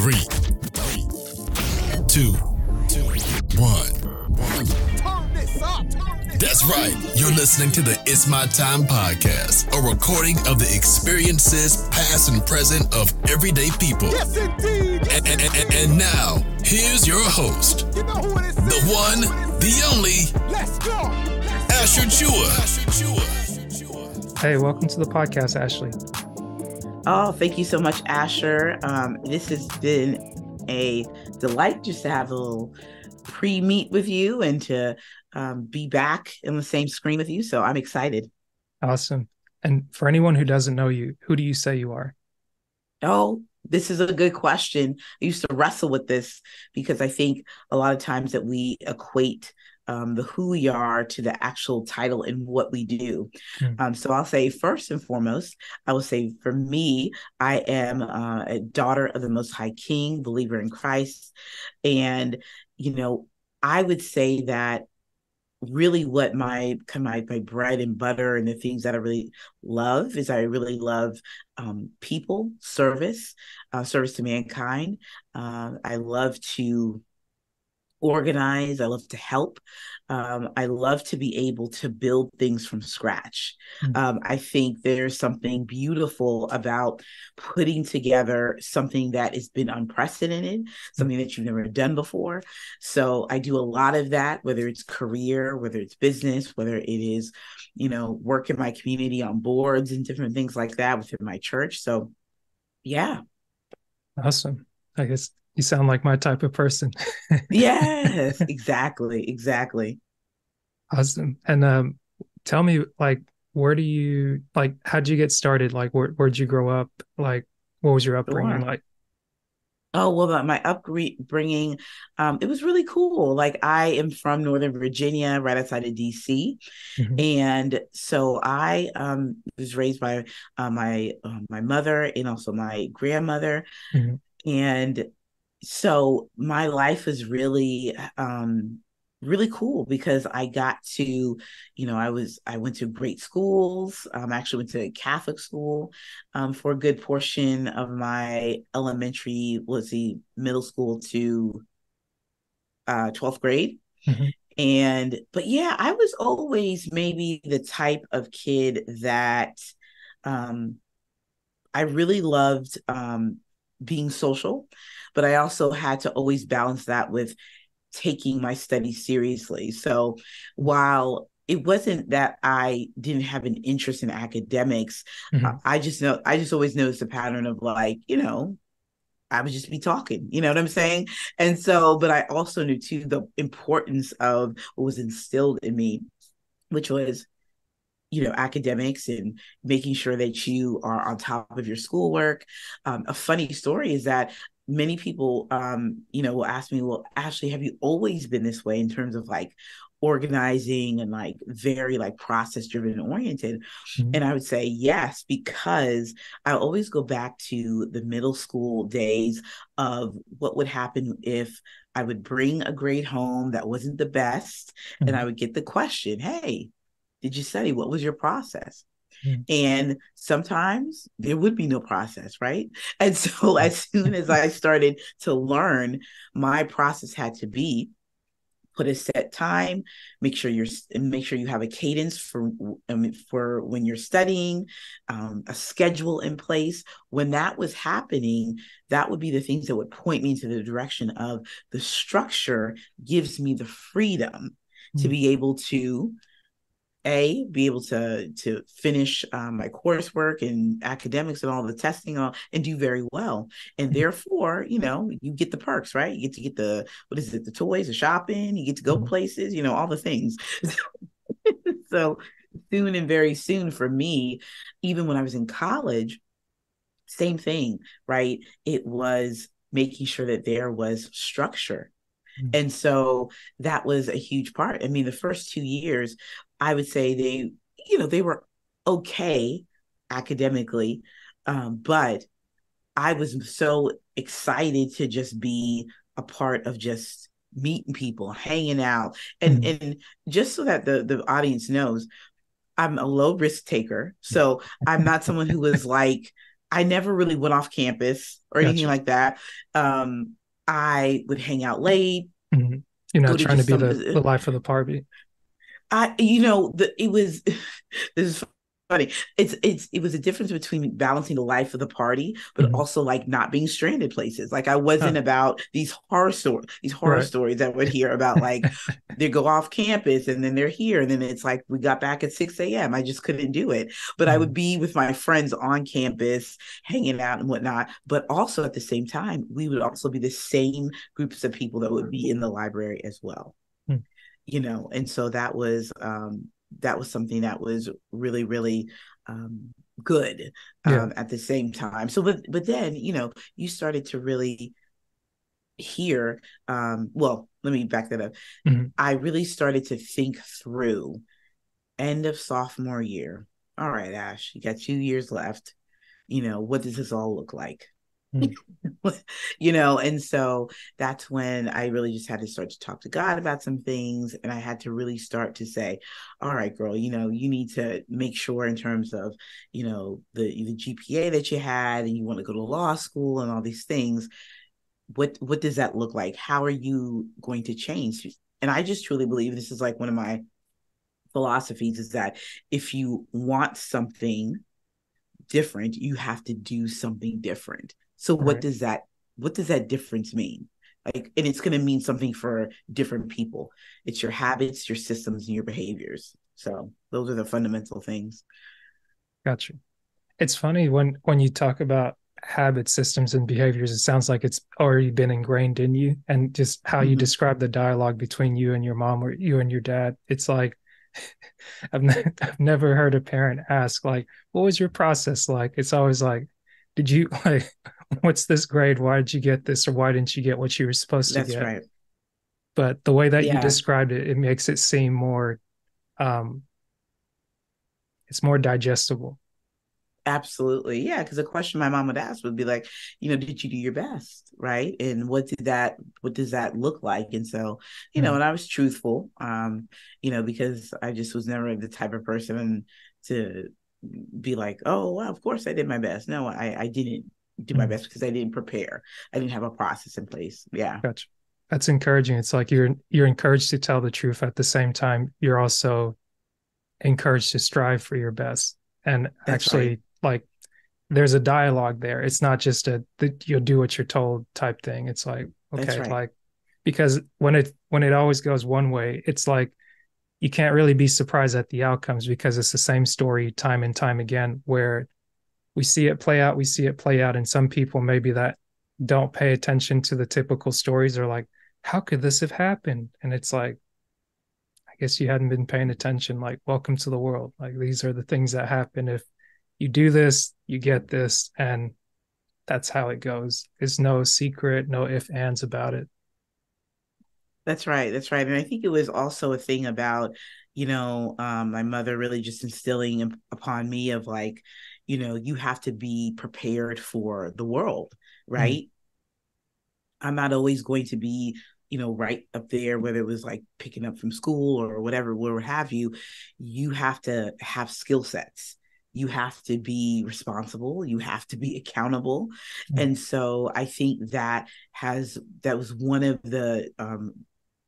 Three, two, one. That's right. You're listening to the It's My Time podcast, a recording of the experiences, past and present, of everyday people. Yes, indeed. And, and, and, and now, here's your host, You know who it is? the one, the only, Let's go. Asher Tchoua. Hey, welcome to the podcast, Ashley. Oh, thank you so much, Asher. Um, this has been a delight just to have a little pre meet with you and to um, be back in the same screen with you. So I'm excited. Awesome. And for anyone who doesn't know you, who do you say you are? Oh, this is a good question. I used to wrestle with this because I think a lot of times that we equate um, the who we are to the actual title and what we do. Hmm. Um, so I'll say first and foremost, I will say for me, I am uh, a daughter of the Most High King, believer in Christ, and you know I would say that really what my kind of my, my bread and butter and the things that I really love is I really love um, people, service, uh, service to mankind. Uh, I love to organize. I love to help. Um, I love to be able to build things from scratch. Mm. Um, I think there's something beautiful about putting together something that has been unprecedented, something that you've never done before. So I do a lot of that, whether it's career, whether it's business, whether it is, you know, work in my community on boards and different things like that within my church. So, yeah. Awesome. I guess you sound like my type of person. Yes, exactly. Exactly. awesome. And um, tell me, like, where do you like? How'd you get started? Like, where where'd you grow up? Like, what was your upbringing Sure. like? Oh, well, my- upbringing, um, it was really cool. Like I am from Northern Virginia, right outside of DC. Mhm. And so I um, was raised by uh, my uh, my mother and also my grandmother. Mhm. And so my life was really um, really cool because I got to, you know, I was I went to great schools. Um, I actually went to Catholic school um, for a good portion of my elementary, was the middle school to uh, 12th grade. Mhm. And, but yeah, I was always maybe the type of kid that um, I really loved um, being social, but I also had to always balance that with taking my studies seriously. So while it wasn't that I didn't have an interest in academics, Mhm. uh, I just know I just always noticed a pattern of like, you know, I would just be talking, you know what I'm saying? And so, but I also knew too the importance of what was instilled in me, which was, you know, academics and making sure that you are on top of your schoolwork. Um, a funny story is that many people, um, you know, will ask me, well, Ashley, have you always been this way in terms of like organizing and like very like process driven and oriented? Mhm. And I would say yes, because I always go back to the middle school days of what would happen if I would bring a grade home that wasn't the best, and I would get the question, Hey, did you study? What was your process? Mhm. And sometimes there would be no process, right? And so as soon as I started to learn, my process had to be put a set time make sure you're make sure you have a cadence for for when you're studying um, a schedule in place when that was happening that would be the things that would point me into the direction of the structure gives me the freedom to Mm. be able to a be able to to finish um, my coursework and academics and all the testing and, all, and do very well. And therefore you know you get the perks right? You get to get the what is it the toys the shopping you get to go Mhm. places you know all the things. So soon and very soon for me even when i was in college same thing right? It was making sure that there was structure Mm. and so that was a huge part i mean the first two years i would say they you know they were okay academically um, but i was so excited to just be a part of just meeting people hanging out and Mhm. and just so that the the audience knows i'm a low risk taker so i'm not someone who was like I never really went off campus or anything like that. Um, I would hang out late. Mm-hmm. You're not trying to be some, the, the life of the party. I, you know, the it was this is funny. It's it's it was a difference between balancing the life of the party, but mm-hmm. also like not being stranded places. Like I wasn't huh. about these horror stories, these horror right. stories that would hear about like they go off campus and then they're here, and then it's like we got back at 6 a.m. I just couldn't do it. But mm-hmm. I would mm-hmm. be with my friends on campus, hanging out and whatnot. But also at the same time, we would also be the same groups of people that would be in the library as well. Mm-hmm. You know, and so that was um that was something that was really really um, good um, yeah. at the same time so but but then you know you started to really hear um, well let me back that up mm-hmm. i really started to think through end of sophomore year all right ash you got two years left you know what does this all look like. you know and so that's when i really just had to start to talk to god about some things and i had to really start to say all right girl you know you need to make sure in terms of you know the the gpa that you had and you want to go to law school and all these things. What what does that look like? How are you going to change? And i just truly believe this is like one of my philosophies is that if you want something different you have to do something different so right. what does that what does that difference mean? Like, and it's going to mean something for different people. It's your habits, your systems, and your behaviors. So those are the fundamental things. Gotcha. It's funny when when you talk about habit systems and behaviors, it sounds like it's already been ingrained in you. And just how mm-hmm. you describe the dialogue between you and your mom or you and your dad, it's like I've, ne- I've never heard a parent ask like, "What was your process like?" It's always like, "Did you like what's this grade? Why did you get this? Or why didn't you get what you were supposed to get? That's get? Right. But the way that yeah. you described it, it makes it seem more, um, it's more digestible. Absolutely. Yeah. Cause a question my mom would ask would be like, you know, did you do your best? Right. And what did that, what does that look like? And so, you mm know, and I was truthful, um, you know, because I just was never the type of person to be like, oh, well, of course I did my best. No, I, I didn't do my mm. best because I didn't prepare. I didn't have a process in place. Yeah. Gotcha. That's encouraging. It's like you're you're encouraged to tell the truth at the same time. You're also encouraged to strive for your best. And That's actually right. like there's a dialogue there. It's not just a you'll do what you're told type thing. It's like, okay, right. like because when it when it always goes one way, it's like you can't really be surprised at the outcomes because it's the same story time and time again where we see it play out we see it play out. And some people maybe that don't pay attention to the typical stories are like how could this have happened? And it's like i guess you hadn't been paying attention like welcome to the world. Like these are the things that happen. If you do this you get this and that's how it goes. There's no secret no if ands about it. That's right that's right. And i think it was also a thing about you know um, my mother really just instilling upon me of like you know you have to be prepared for the world mm-hmm. right mm-hmm. i'm not always going to be you know right up there whether it was like picking up from school or whatever where have you you have to have skill sets you have to be responsible you have to be accountable mm-hmm. and so i think that has that was one of the um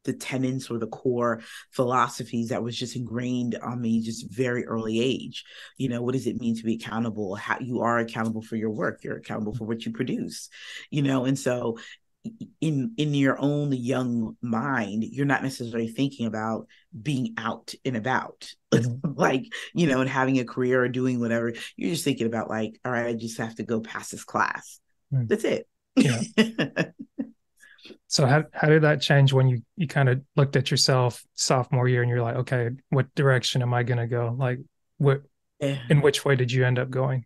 the tenets or the core philosophies that was just ingrained on me just very early age. You know what does it mean to be accountable? How you are accountable for your work. You're accountable for what you produce you know? And so in in your own young mind you're not necessarily thinking about being out and about mm-hmm. like you know and having a career or doing whatever. You're just thinking about like all right i just have to go pass this class. Mm. that's it. Yeah So how how did that change when you you kind of looked at yourself sophomore year and you're like, okay, what direction am I going to go? Like, what in which way did you end up going?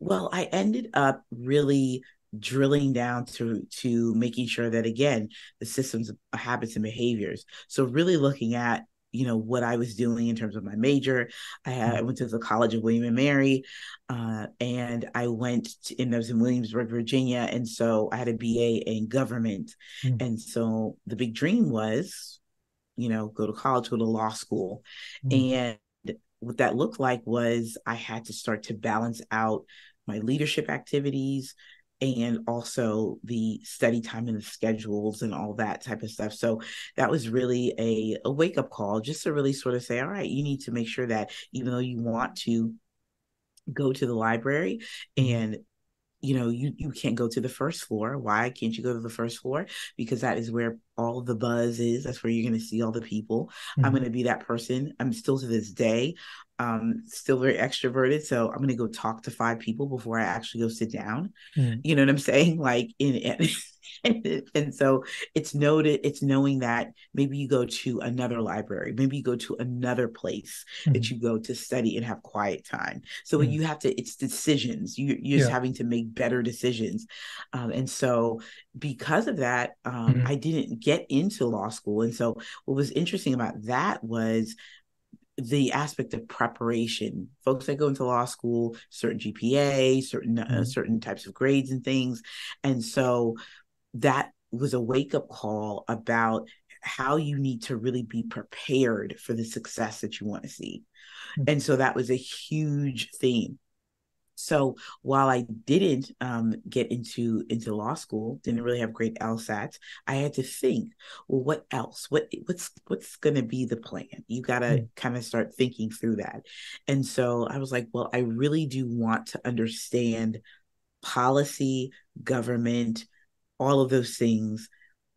Well, I ended up really drilling down to to making sure that again the systems habits and behaviors so really looking at you know what I was doing in terms of my major. I, had, I went to the College of William and Mary, uh, and I went to, and I was in Williamsburg, Virginia, and so I had a BA in government, mm. and so the big dream was, you know, go to college, go to law school, mm. and what that looked like was I had to start to balance out my leadership activities and also the study time and the schedules and all that type of stuff. So that was really a, a wake up call just to really sort of say, all right, you need to make sure that even though you want to go to the library mm-hmm. and you know you you can't go to the first floor why can't you go to the first floor because that is where all the buzz is that's where you're going to see all the people mm-hmm. i'm going to be that person i'm still to this day um still very extroverted so i'm going to go talk to five people before i actually go sit down mm-hmm. you know what i'm saying like in and, so it's noted it's knowing that maybe you go to another library maybe you go to another place mm-hmm. that you go to study and have quiet time so mm-hmm. you have to it's decisions you, you're just having to make better decisions um, and so because of that um, mm-hmm. i didn't get into law school and so what was interesting about that was the aspect of preparation folks that go into law school certain gpa certain uh, mm-hmm. certain types of grades and things and so that was a wake up call about how you need to really be prepared for the success that you want to see. Mm-hmm. And so that was a huge theme. So while I didn't um, get into into law school, didn't really have great LSATs, I had to think, well, what else? What what's what's going to be the plan? You got to mm-hmm. kind of start thinking through that. And so I was like, well, I really do want to understand policy, government, all of those things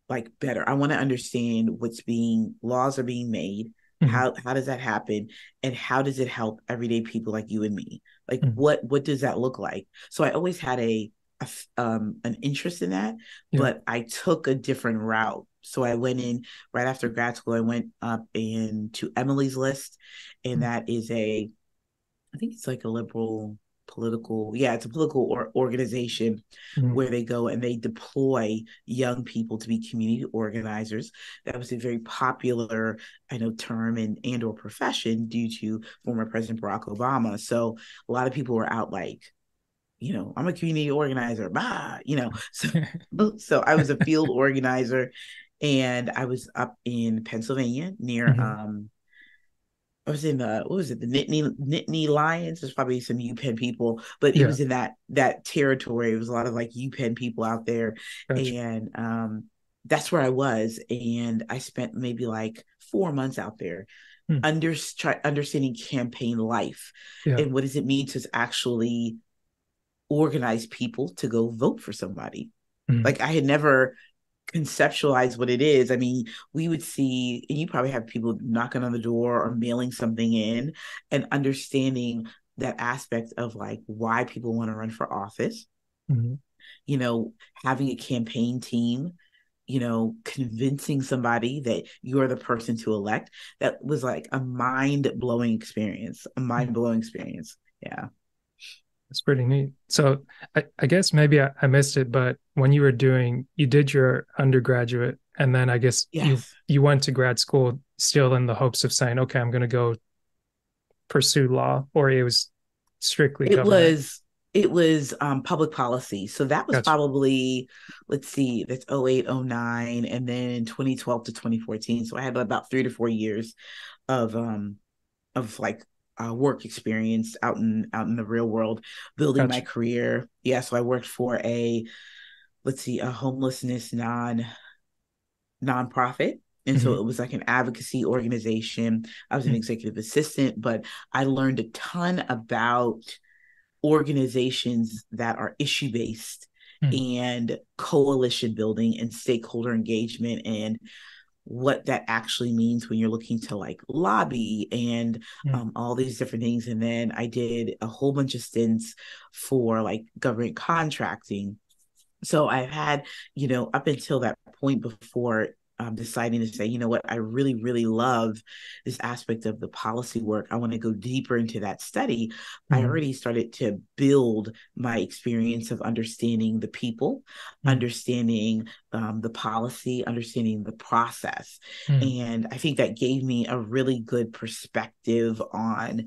like better. I want to understand what's being laws are being made. Mm-hmm. How how does that happen? And how does it help everyday people like you and me? Like mm-hmm. what what does that look like? So I always had a, a um an interest in that, yeah. but I took a different route. So I went in right after grad school. I went up into Emily's List, and mm-hmm. that is a, I think it's like a liberal political yeah it's a political or, organization mm-hmm. where they go and they deploy young people to be community organizers that was a very popular i know term and and or profession due to former president barack obama so a lot of people were out like you know i'm a community organizer bah you know so so i was a field organizer and i was up in pennsylvania near mm-hmm. um I was in the what was it the Nittany Nittany Lions? There's probably some UPenn people, but it yeah. was in that that territory. It was a lot of like UPenn people out there, gotcha. and um, that's where I was. And I spent maybe like four months out there, hmm. under try, understanding campaign life yeah. and what does it mean to actually organize people to go vote for somebody. Hmm. Like I had never conceptualize what it is. I mean, we would see, and you probably have people knocking on the door or mailing something in and understanding that aspect of like why people want to run for office. Mm-hmm. You know, having a campaign team, you know, convincing somebody that you're the person to elect. That was like a mind blowing experience, a mind blowing experience. Yeah. That's pretty neat. So I, I guess maybe I, I, missed it, but when you were doing, you did your undergraduate, and then I guess yes. you you went to grad school still in the hopes of saying, okay, I'm going to go pursue law, or it was strictly. It government? was it was um, public policy. So that was gotcha. probably, let's see, that's 08, 09, and then 2012 to 2014. So I had about three to four years of um of like uh, work experience out in out in the real world, building gotcha. my career. Yeah, so I worked for a let's see, a homelessness non nonprofit. And mm-hmm. so it was like an advocacy organization. I was an mm-hmm. executive assistant, but I learned a ton about organizations that are issue based mm-hmm. and coalition building and stakeholder engagement and what that actually means when you're looking to like lobby and mm. um, all these different things. And then I did a whole bunch of stints for like government contracting. So I've had, you know, up until that point before um, deciding to say, you know what, I really, really love this aspect of the policy work. I want to go deeper into that study. Mm-hmm. I already started to build my experience of understanding the people, mm-hmm. understanding um, the policy, understanding the process. Mm-hmm. And I think that gave me a really good perspective on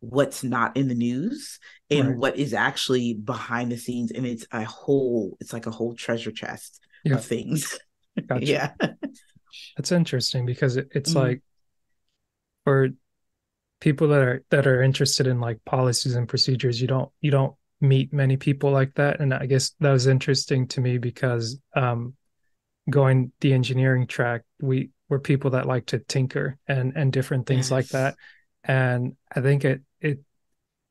what's not in the news and right. what is actually behind the scenes and it's a whole it's like a whole treasure chest yeah. of things Gotcha. yeah. That's interesting because it, it's mm like for people that are that are interested in like policies and procedures, you don't you don't meet many people like that and i guess that was interesting to me because um going the engineering track we were people that like to tinker and and different things yes. like that and i think it it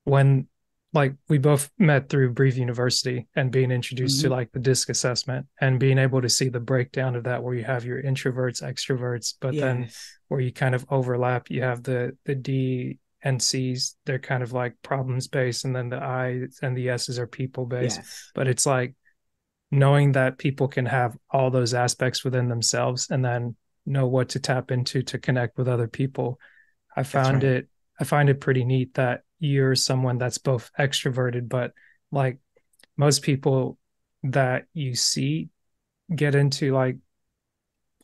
when like we both met through Breve University and being introduced mm-hmm. to like the disc assessment and being able to see the breakdown of that where you have your introverts, extroverts, but yes. then where you kind of overlap, you have the the D and C's, they're kind of like problems based, and then the I and the S's are people based. Yes. But it's like knowing that people can have all those aspects within themselves and then know what to tap into to connect with other people. I found right. it I find it pretty neat that you're someone that's both extroverted, but like most people that you see get into like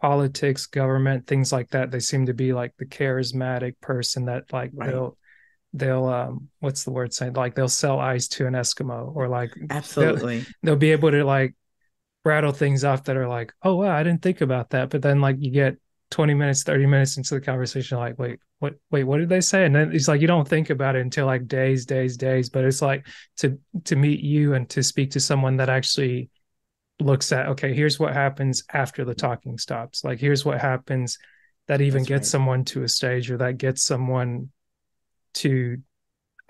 politics, government, things like that, they seem to be like the charismatic person that like right. they'll they'll um what's the word saying? Like they'll sell ice to an Eskimo or like absolutely. they'll, they'll be able to like rattle things off that are like oh wow I didn't think about that. But then like you get 20 minutes 30 minutes into the conversation like wait what wait what did they say? And then it's like you don't think about it until like days days days but it's like to to meet you and to speak to someone that actually looks at okay here's what happens after the talking stops. Like here's what happens that even That's gets right. someone to a stage or that gets someone to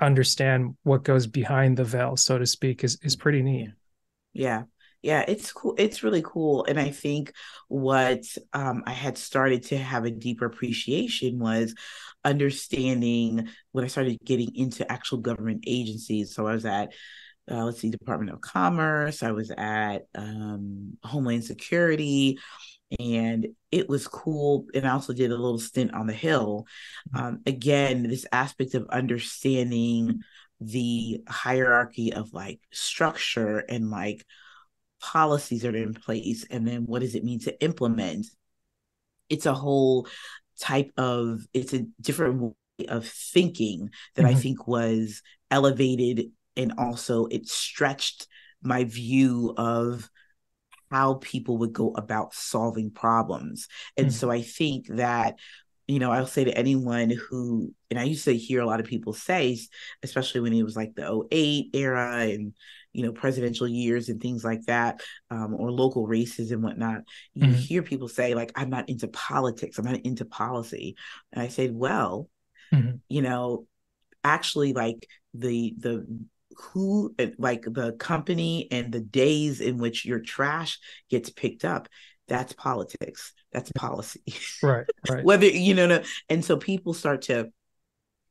understand what goes behind the veil so to speak is is pretty neat. Yeah yeah it's cool it's really cool and i think what um, i had started to have a deeper appreciation was understanding when i started getting into actual government agencies so i was at uh, let's see department of commerce i was at um, homeland security and it was cool and i also did a little stint on the hill mm-hmm. um, again this aspect of understanding the hierarchy of like structure and like policies that are in place and then what does it mean to implement it's a whole type of it's a different way of thinking that mm-hmm. i think was elevated and also it stretched my view of how people would go about solving problems and mm-hmm. so i think that you know i'll say to anyone who and i used to hear a lot of people say especially when it was like the 08 era and you know presidential years and things like that um, or local races and whatnot you mm-hmm. hear people say like i'm not into politics i'm not into policy. And i said well mm-hmm. you know actually like the the who like the company and the days in which your trash gets picked up that's politics that's policy. Right right. Whether you know and so people start to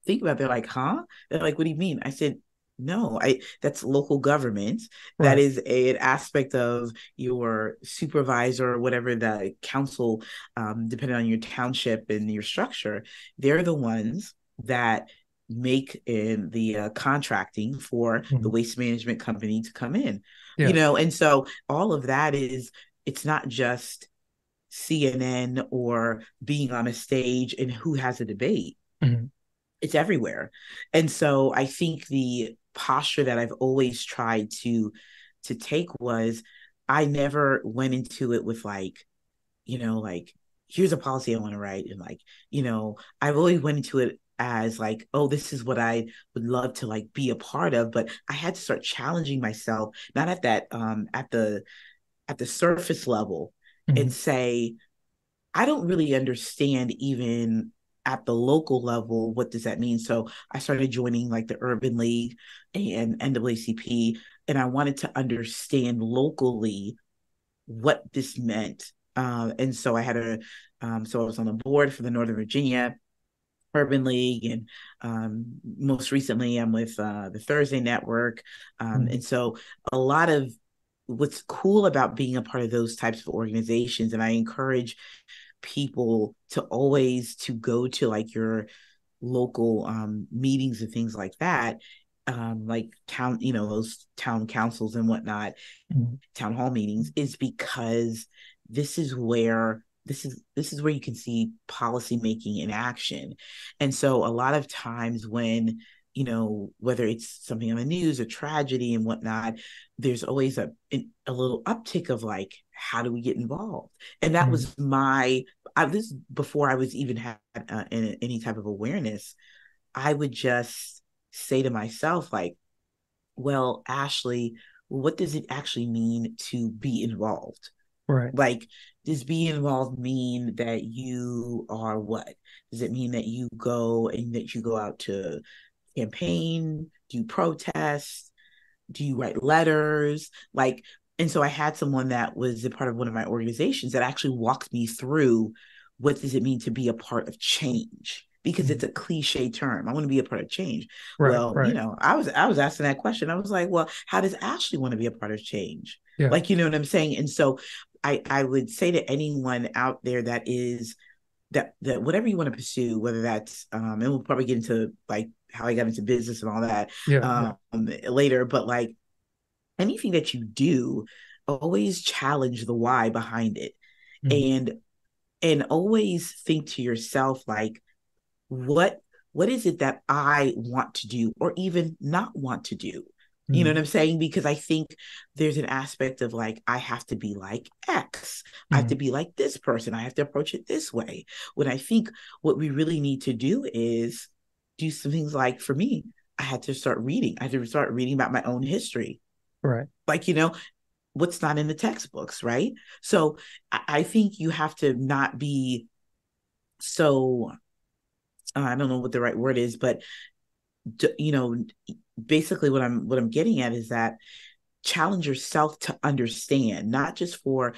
think about it, they're like huh? They're like what do you mean? I said no i that's local government right. that is a, an aspect of your supervisor or whatever the council um, depending on your township and your structure they're the ones that make in the uh, contracting for mm-hmm. the waste management company to come in yeah. you know and so all of that is it's not just cnn or being on a stage and who has a debate mm-hmm. It's everywhere and so i think the posture that I've always tried to to take was I never went into it with like, you know, like here's a policy I want to write and like, you know, I've always went into it as like, oh, this is what I would love to like be a part of, but I had to start challenging myself, not at that um at the at the surface level mm-hmm. and say, I don't really understand even at the local level, what does that mean? So I started joining like the Urban League and NAACP, and I wanted to understand locally what this meant. Uh, and so I had a, um, so I was on the board for the Northern Virginia Urban League, and um, most recently I'm with uh, the Thursday Network. Um, mm-hmm. And so a lot of what's cool about being a part of those types of organizations, and I encourage people to always to go to like your local um, meetings and things like that um, like town you know those town councils and whatnot mm-hmm. town hall meetings is because this is where this is this is where you can see policy making in action and so a lot of times when you know whether it's something on the news a tragedy and whatnot there's always a a little uptick of like how do we get involved and that mm-hmm. was my I, this before i was even had uh, any type of awareness i would just say to myself like well, Ashley, what does it actually mean to be involved? Right. Like, does being involved mean that you are what? Does it mean that you go and that you go out to campaign? Do you protest? Do you write letters? Like, and so I had someone that was a part of one of my organizations that actually walked me through what does it mean to be a part of change because mm-hmm. it's a cliche term. I want to be a part of change. Right, well, right. you know, I was I was asking that question. I was like, well, how does Ashley want to be a part of change? Yeah. Like, you know what I'm saying? And so I I would say to anyone out there that is that that whatever you want to pursue, whether that's um and we'll probably get into like how I got into business and all that yeah, um yeah. later, but like anything that you do, always challenge the why behind it. Mm-hmm. And and always think to yourself like what what is it that I want to do or even not want to do? Mm-hmm. You know mm. what I'm saying? Because I think there's an aspect of like, I have to be like X. Mm-hmm. I have to mm. be like this person. I have to approach it this way. When I think what we really need to do is do some things like for me, I had to start reading. I had to start reading about my own history. Right. Like, you know, what's not in the textbooks, right? So I think you have to not be so uh, I don't know what the right word is, but you know, basically what I'm what I'm getting at is that challenge yourself to understand, not just for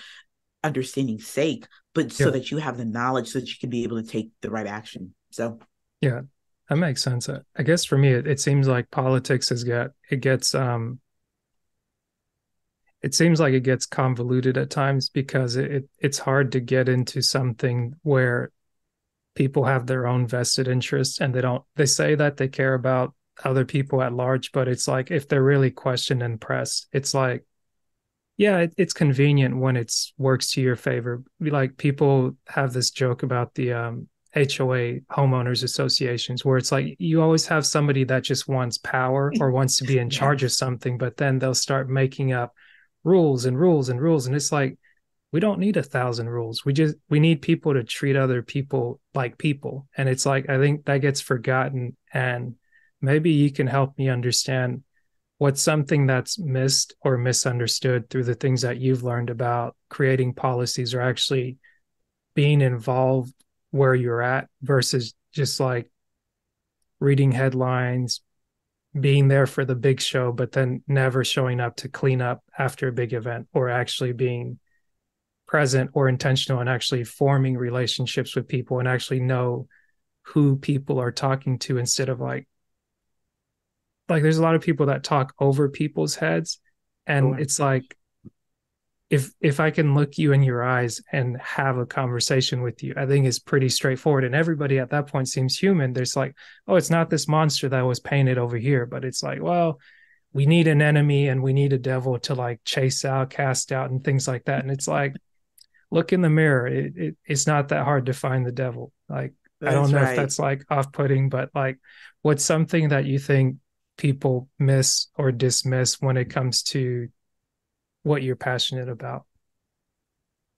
understanding sake, but yeah. so that you have the knowledge so that you can be able to take the right action. So yeah, that makes sense. I guess for me, it, it seems like politics has got it gets um it seems like it gets convoluted at times because it, it, it's hard to get into something where people have their own vested interests and they don't they say that they care about other people at large but it's like if they're really questioned and pressed it's like yeah it, it's convenient when it's works to your favor like people have this joke about the um, HOA homeowners associations where it's like you always have somebody that just wants power or wants to be in charge of something but then they'll start making up rules and rules and rules and it's like we don't need a thousand rules. We just we need people to treat other people like people. And it's like i think that gets forgotten and maybe you can help me understand what's something that's missed or misunderstood through the things that you've learned about creating policies or actually being involved where you're at versus just like reading headlines being there for the big show, but then never showing up to clean up after a big event or actually being present or intentional and actually forming relationships with people and actually know who people are talking to instead of like like there's a lot of people that talk over people's heads and sure. it's like if if I can look you in your eyes and have a conversation with you, I think is pretty straightforward. And everybody at that point seems human. There's like, oh, it's not this monster that was painted over here, but it's like, well, we need an enemy and we need a devil to like chase out, cast out, and things like that. And it's like, look in the mirror. It, it it's not that hard to find the devil. Like that's I don't know right. if that's like off putting, but like, what's something that you think people miss or dismiss when it comes to what you're passionate about?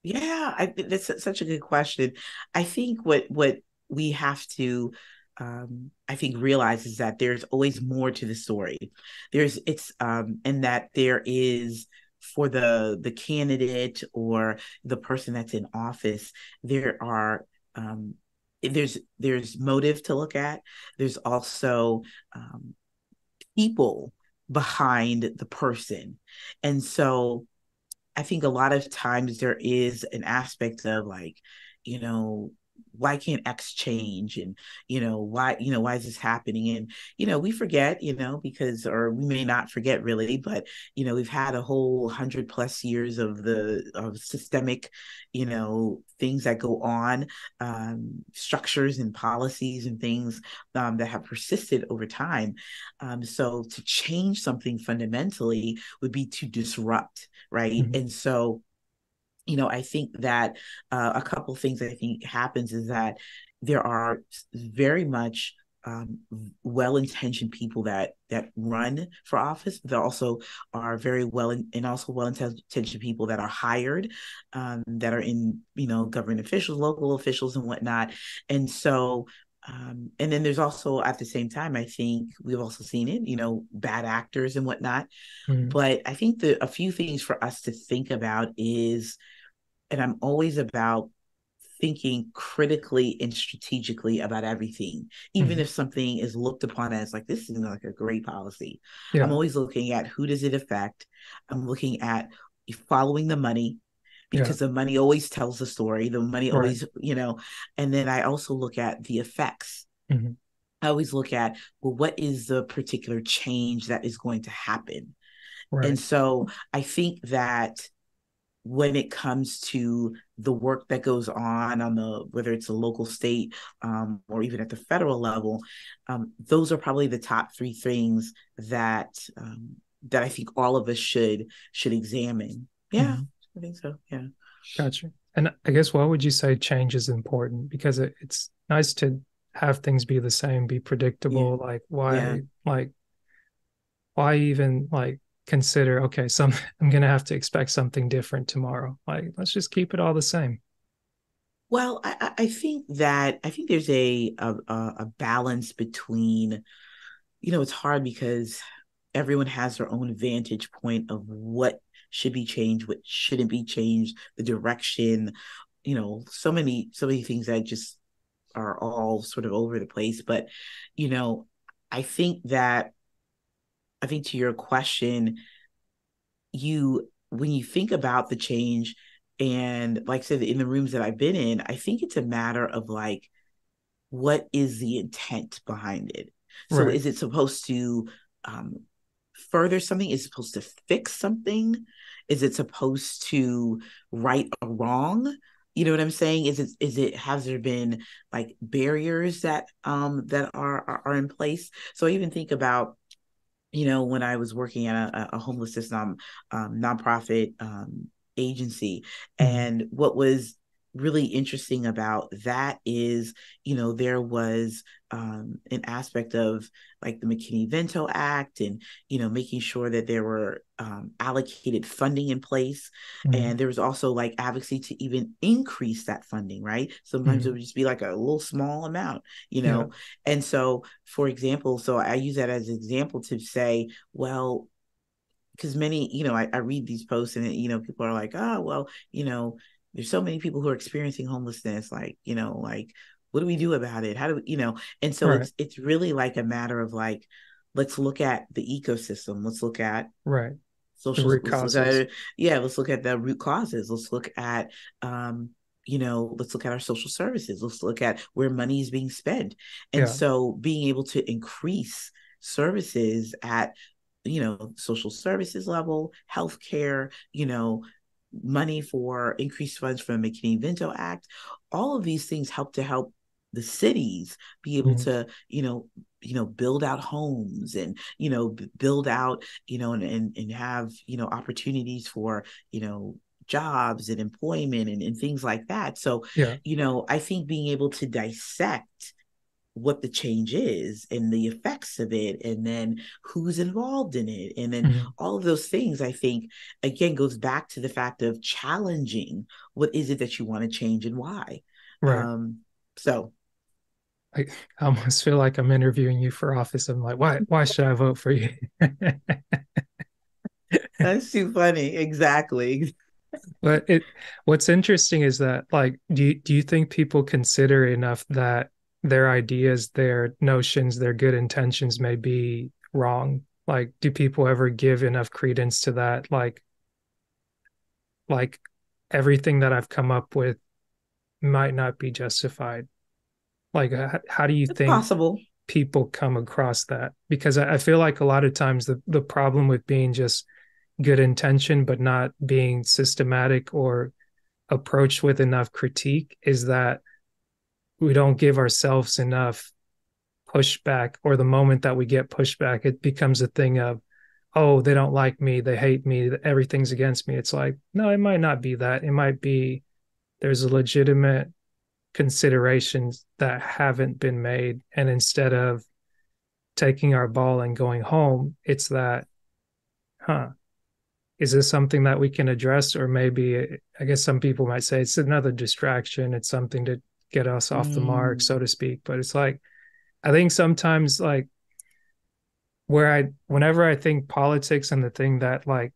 Yeah, I, that's such a good question. I think what what we have to um, I think realize is that there's always more to the story. There's it's um, and that there is for the the candidate or the person that's in office, there are um, there's there's motive to look at. There's also um, people behind the person. And so I think a lot of times there is an aspect of like, you know, why can't X change? And, you know, why, you know, why is this happening? And, you know, we forget, you know, because, or we may not forget really, but, you know, we've had a whole hundred plus years of the, of systemic, you know, things that go on, um, structures and policies and things um, that have persisted over time. Um, so to change something fundamentally would be to disrupt, right? Mm-hmm. And so, you know, I think that uh, a couple things I think happens is that there are very much um, well-intentioned people that that run for office. There also are very well in, and also well-intentioned people that are hired, um, that are in you know government officials, local officials, and whatnot. And so um, and then there's also at the same time, I think we've also seen it, you know, bad actors and whatnot. Mm-hmm. But I think that a few things for us to think about is, and I'm always about thinking critically and strategically about everything, even mm-hmm. if something is looked upon as like this is like a great policy. Yeah. I'm always looking at who does it affect. I'm looking at following the money because yeah. the money always tells the story. The money right. always, you know, and then I also look at the effects. Mm-hmm. I always look at, well, what is the particular change that is going to happen? Right. And so I think that when it comes to the work that goes on on the whether it's a local state um, or even at the federal level um, those are probably the top three things that um, that i think all of us should should examine yeah mm-hmm. I think so. Yeah. Gotcha. And I guess why would you say change is important because it, it's nice to have things be the same, be predictable. Yeah. Like why, yeah. like why even like consider okay, some I'm gonna have to expect something different tomorrow. Like let's just keep it all the same. Well, I, I think that I think there's a, a a balance between, you know, it's hard because everyone has their own vantage point of what should be changed, what shouldn't be changed, the direction, you know, so many, so many things that just are all sort of over the place. But, you know, I think that, I think to your question, you, when you think about the change, and like I said, in the rooms that I've been in, I think it's a matter of like, what is the intent behind it? So right. is it supposed to um, further something? Is it supposed to fix something? Is it supposed to right a wrong? You know what I'm saying? Is it is it has there been like barriers that um that are are, are in place? So I even think about you know when I was working at a, a homelessness non, um, nonprofit um, agency, mm-hmm. and what was really interesting about that is, you know, there was um, an aspect of like the McKinney-Vento Act and, you know, making sure that there were um, allocated funding in place. Mm-hmm. And there was also like advocacy to even increase that funding, right? Sometimes mm-hmm. it would just be like a little small amount, you know? Yeah. And so, for example, so I use that as an example to say, well, because many, you know, I, I read these posts and, you know, people are like, oh, well, you know, there's so many people who are experiencing homelessness like you know like what do we do about it? How do we you know? And so right. it's it's really like a matter of like let's look at the ecosystem. Let's look at right. Social root causes. At, yeah let's look at the root causes. Let's look at um you know let's look at our social services. Let's look at where money is being spent. And yeah. so being able to increase services at you know social services level healthcare you know money for increased funds from the McKinney-Vento Act. All of these things help to help the cities be able mm-hmm. to, you know, you know, build out homes and, you know, build out, you know, and, and and have, you know, opportunities for, you know, jobs and employment and, and things like that. So, yeah. you know, I think being able to dissect what the change is and the effects of it and then who's involved in it and then mm-hmm. all of those things i think again goes back to the fact of challenging what is it that you want to change and why right. um so I almost feel like I'm interviewing you for office. I'm like, why why should I vote for you? That's too funny. Exactly. But it what's interesting is that like do you, do you think people consider enough that their ideas, their notions, their good intentions may be wrong. Like, do people ever give enough credence to that? Like, like everything that I've come up with might not be justified. Like, how, how do you it's think possible people come across that? Because I, I feel like a lot of times the the problem with being just good intention but not being systematic or approached with enough critique is that we don't give ourselves enough pushback or the moment that we get pushback it becomes a thing of oh they don't like me they hate me everything's against me. It's like no it might not be that. It might be there's a legitimate considerations that haven't been made. And instead of taking our ball and going home it's that huh is this something that we can address? Or maybe i guess some people might say it's another distraction. It's something to get us off mm. the mark, so to speak. But it's like, I think sometimes like where I, whenever I think politics and the thing that like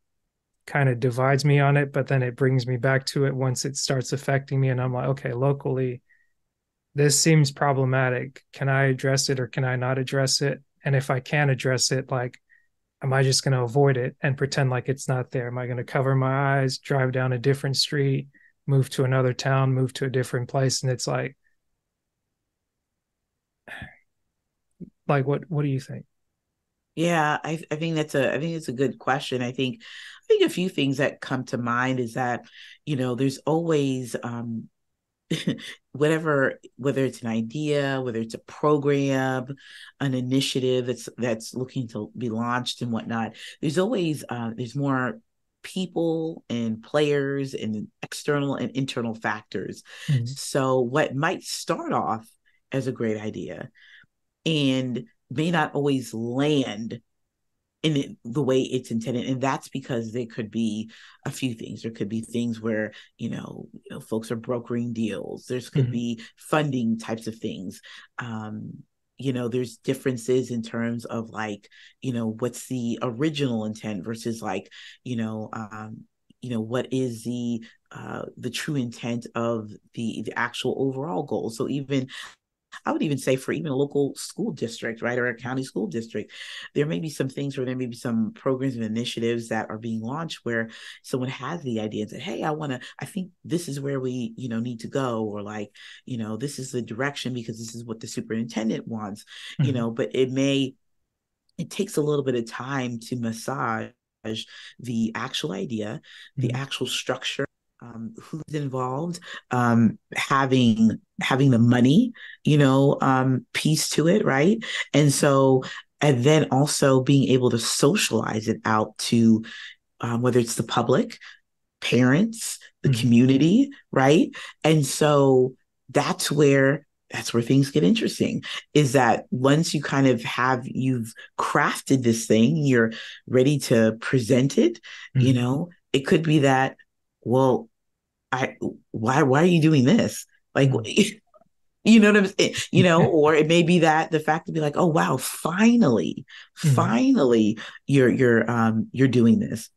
kind of divides me on it, but then it brings me back to it once it starts affecting me. And I'm like, okay, locally, this seems problematic. Can I address it or can I not address it? And if I can address it, like, am I just going to avoid it and pretend like it's not there? Am I going to cover my eyes, drive down a different street, move to another town, move to a different place? And it's like, like what what do you think? Yeah, I, I think that's a I think it's a good question. I think I think a few things that come to mind is that you know there's always um, whatever whether it's an idea whether it's a program an initiative that's that's looking to be launched and whatnot there's always uh, there's more people and players and external and internal factors mm-hmm. so what might start off as a great idea and may not always land in the way it's intended and that's because there could be a few things there could be things where you know, you know folks are brokering deals there's could mm-hmm. be funding types of things um you know there's differences in terms of like you know what's the original intent versus like you know um you know what is the uh the true intent of the the actual overall goal. So even I would even say for even a local school district, right, or a county school district, there may be some things where there may be some programs and initiatives that are being launched where someone has the idea and said, "Hey, I want to. I think this is where we, you know, need to go," or like, you know, this is the direction because this is what the superintendent wants, mm-hmm. you know. But it may, it takes a little bit of time to massage the actual idea, the mm-hmm. actual structure um, who's involved, um, having having the money, you know, um, piece to it, right? And so, and then also being able to socialize it out to um, whether it's the public, parents, the mm-hmm. community, right? And so that's where that's where things get interesting is that once you kind of have you've crafted this thing you're ready to present it mm-hmm. you know it could be that well, I why why are you doing this? Like mm. you know what I'm saying? You know, or it may be that the fact to be like, oh wow, finally, mm-hmm. finally you're you're um you're doing this.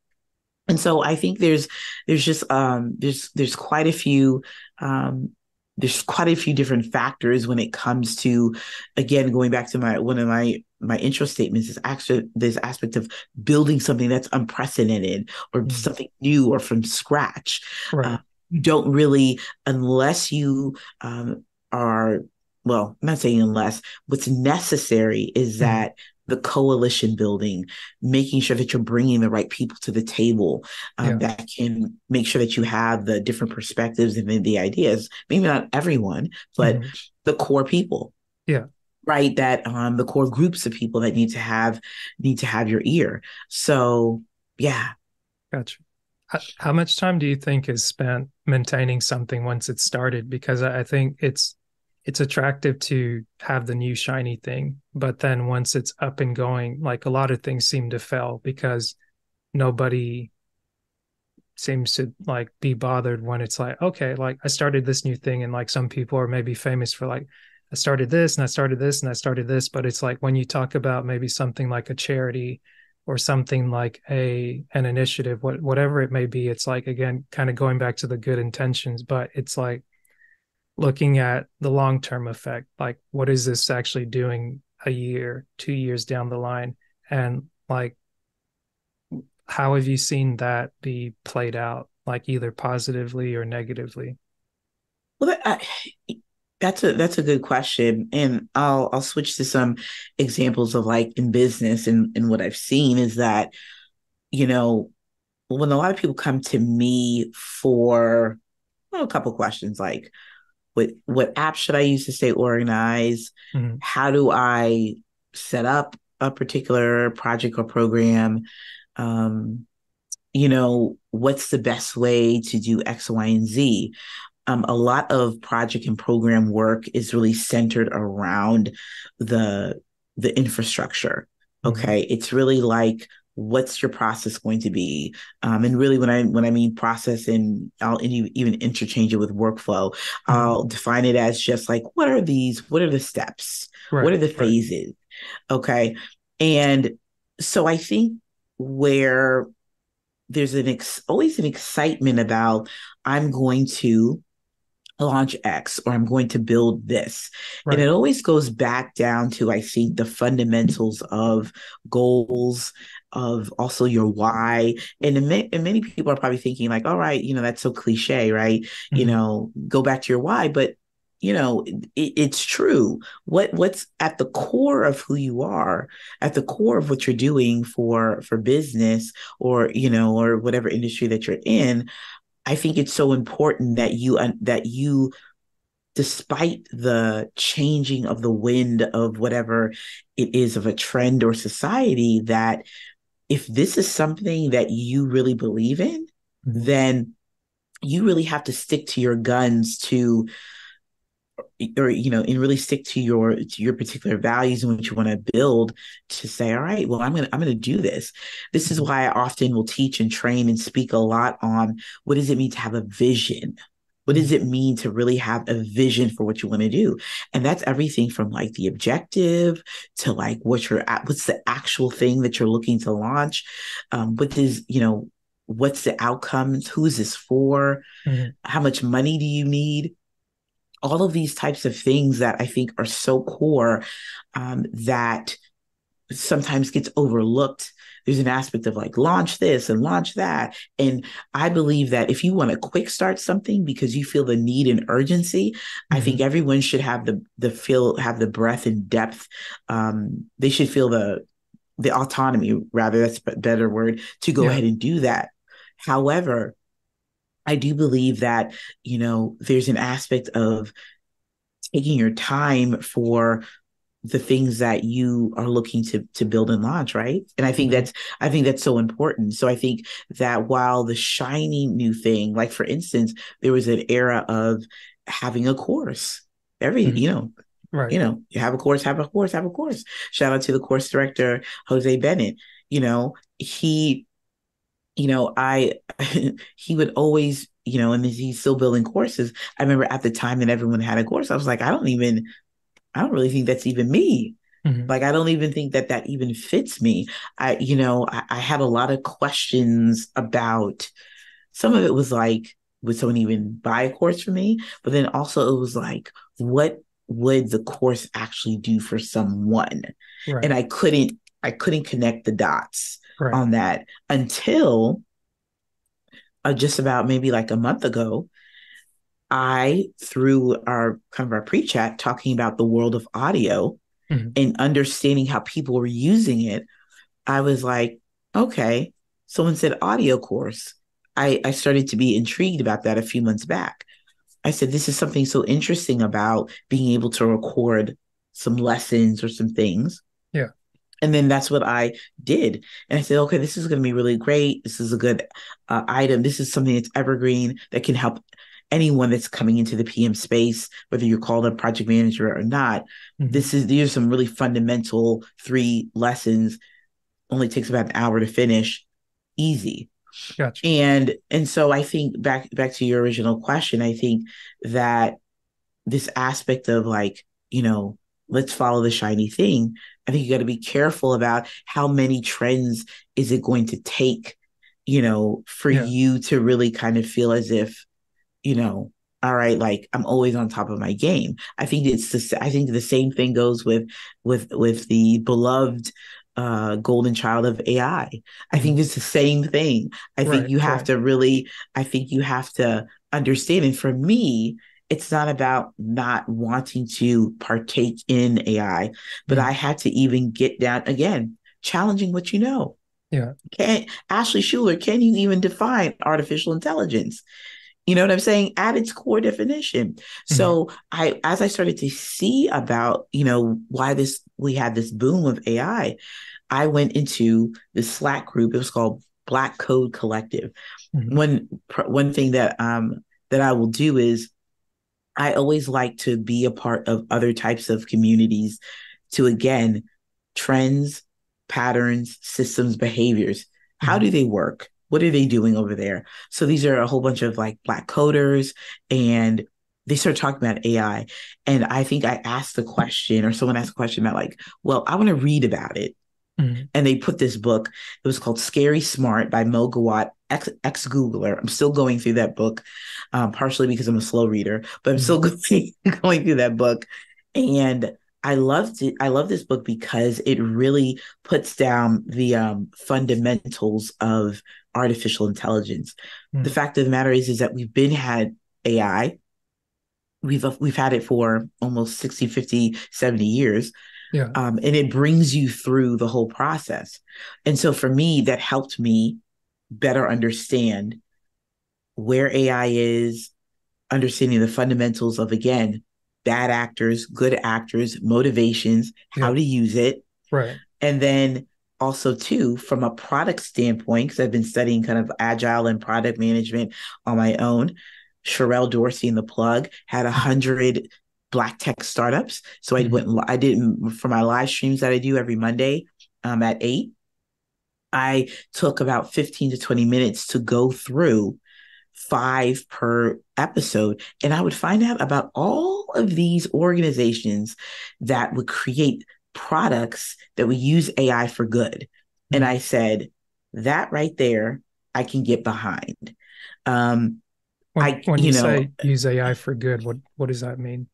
And so I think there's there's just um there's there's quite a few um there's quite a few different factors when it comes to again going back to my one of my my intro statements is actually this aspect of building something that's unprecedented or mm. something new or from scratch right. uh, you don't really unless you um, are well i'm not saying unless what's necessary is mm. that the coalition building, making sure that you're bringing the right people to the table um, yeah. that can make sure that you have the different perspectives and the, the ideas. Maybe not everyone, but mm-hmm. the core people. Yeah. Right. That um, the core groups of people that need to have need to have your ear. So yeah. Gotcha. How much time do you think is spent maintaining something once it's started? Because I think it's it's attractive to have the new shiny thing but then once it's up and going like a lot of things seem to fail because nobody seems to like be bothered when it's like okay like i started this new thing and like some people are maybe famous for like i started this and i started this and i started this but it's like when you talk about maybe something like a charity or something like a an initiative what, whatever it may be it's like again kind of going back to the good intentions but it's like looking at the long term effect like what is this actually doing a year two years down the line? And like how have you seen that be played out like either positively or negatively? Well I, that's a that's a good question and i'll i'll switch to some examples of like in business and and what i've seen is that you know when a lot of people come to me for well, a couple questions like what what app should I use to stay organized? Mm-hmm. How do I set up a particular project or program? Um, you know, what's the best way to do X, Y, and Z? Um, a lot of project and program work is really centered around the the infrastructure. Mm-hmm. Okay, mm-hmm. it's really like what's your process going to be um, and really when i when i mean process and i'll even interchange it with workflow mm-hmm. i'll define it as just like what are these what are the steps right, what are the phases right. okay and so i think where there's an ex- always an excitement about i'm going to launch X or I'm going to build this. Right. And it always goes back down to, I think, the fundamentals of goals, of also your why. And, and many people are probably thinking, like, all right, you know, that's so cliche, right? Mm-hmm. You know, go back to your why. But you know it, it's true what what's at the core of who you are at the core of what you're doing for for business or you know or whatever industry that you're in I think it's so important that you that you despite the changing of the wind of whatever it is of a trend or society that if this is something that you really believe in then you really have to stick to your guns to or you know and really stick to your to your particular values and what you want to build to say all right well i'm gonna i'm gonna do this. This is why i often will teach and train and speak a lot on what does it mean to have a vision? What does it mean to really have a vision for what you want to do? And that's everything from like the objective to like what you're at what's the actual thing that you're looking to launch um, what is you know what's the outcomes? Who is this for? Mm-hmm. how much money do you need all of these types of things that I think are so core um, that sometimes gets overlooked. There's an aspect of like launch this and launch that. And I believe that if you want to quick start something because you feel the need and urgency, mm-hmm. I think everyone should have the the feel have the breadth and depth. Um, they should feel the the autonomy, rather that's a better word, to go yeah. ahead and do that. However, I do believe that, you know, there's an aspect of taking your time for the things that you are looking to to build and launch right? And i think mm-hmm. that's i think that's so important. So i think that while the shiny new thing like for instance there was an era of having a course. Every mm-hmm. you know right. you know you have a course have a course have a course. Shout out to the course director jose bennett. You know he you know, I he would always, you know, and he's still building courses. I remember at the time that everyone had a course, I was like, I don't even, I don't really think that's even me. Mm-hmm. Like, I don't even think that that even fits me. I, you know, I, I had a lot of questions about. Some of it was like, would someone even buy a course for me? But then also it was like, what would the course actually do for someone? Right. And I couldn't, I couldn't connect the dots right. on that until uh, just about maybe like a month ago. I, through our kind of our pre chat, talking about the world of audio mm-hmm. and understanding how people were using it, I was like, okay, someone said audio course. I, I started to be intrigued about that a few months back. I said, this is something so interesting about being able to record some lessons or some things. Yeah. And then that's what I did. And I said, okay, this is going to be really great. This is a good uh, item. This is something that's evergreen that can help anyone that's coming into the PM space, whether you're called a project manager or not. Mm-hmm. This is, these are some really fundamental three lessons. Only takes about an hour to finish. Easy. Gotcha. And and so I think back back to your original question, I think that this aspect of like, you know, let's follow the shiny thing. I think you got to be careful about how many trends is it going to take, you know, for yeah. you to really kind of feel as if, you know, all right, like I'm always on top of my game. I think it's the I think the same thing goes with with with the beloved uh golden child of AI. I think it's the same thing. I right, think you have right. to really I think you have to understand and for me it's not about not wanting to partake in AI, but mm-hmm. I had to even get down again, challenging what you know. Yeah. Can Ashley Shuler, can you even define artificial intelligence? You know what I'm saying? At its core definition. Mm-hmm. So I as I started to see about, you know, why this we had this boom of AI, I went into the Slack group. It was called Black Code Collective. Mm-hmm. One one thing that um that I will do is I always like to be a part of other types of communities to again trends, patterns, systems, behaviors. How mm-hmm. do they work? What are they doing over there? So these are a whole bunch of like black coders and they start talking about AI. And I think I asked the question, or someone asked a question about, like, well, I want to read about it. Mm-hmm. And they put this book, it was called Scary Smart by Mo Gawdat, ex Googler. I'm still going through that book, um, partially because I'm a slow reader, but I'm mm-hmm. still going, going through that book. And I loved it. I love this book because it really puts down the um, fundamentals of artificial intelligence. Mm-hmm. The fact of the matter is, is that we've been had AI we've we've had it for almost 60 50 70 years yeah um, and it brings you through the whole process and so for me that helped me better understand where ai is understanding the fundamentals of again bad actors good actors motivations yeah. how to use it right and then also too from a product standpoint because i've been studying kind of agile and product management on my own Sherrell Dorsey and the plug had a hundred black tech startups. So I went, I did for my live streams that I do every Monday um, at eight. I took about 15 to 20 minutes to go through five per episode. And I would find out about all of these organizations that would create products that would use AI for good. And I said, that right there, I can get behind. Um, when, I, when you, you know, say use AI for good, what what does that mean?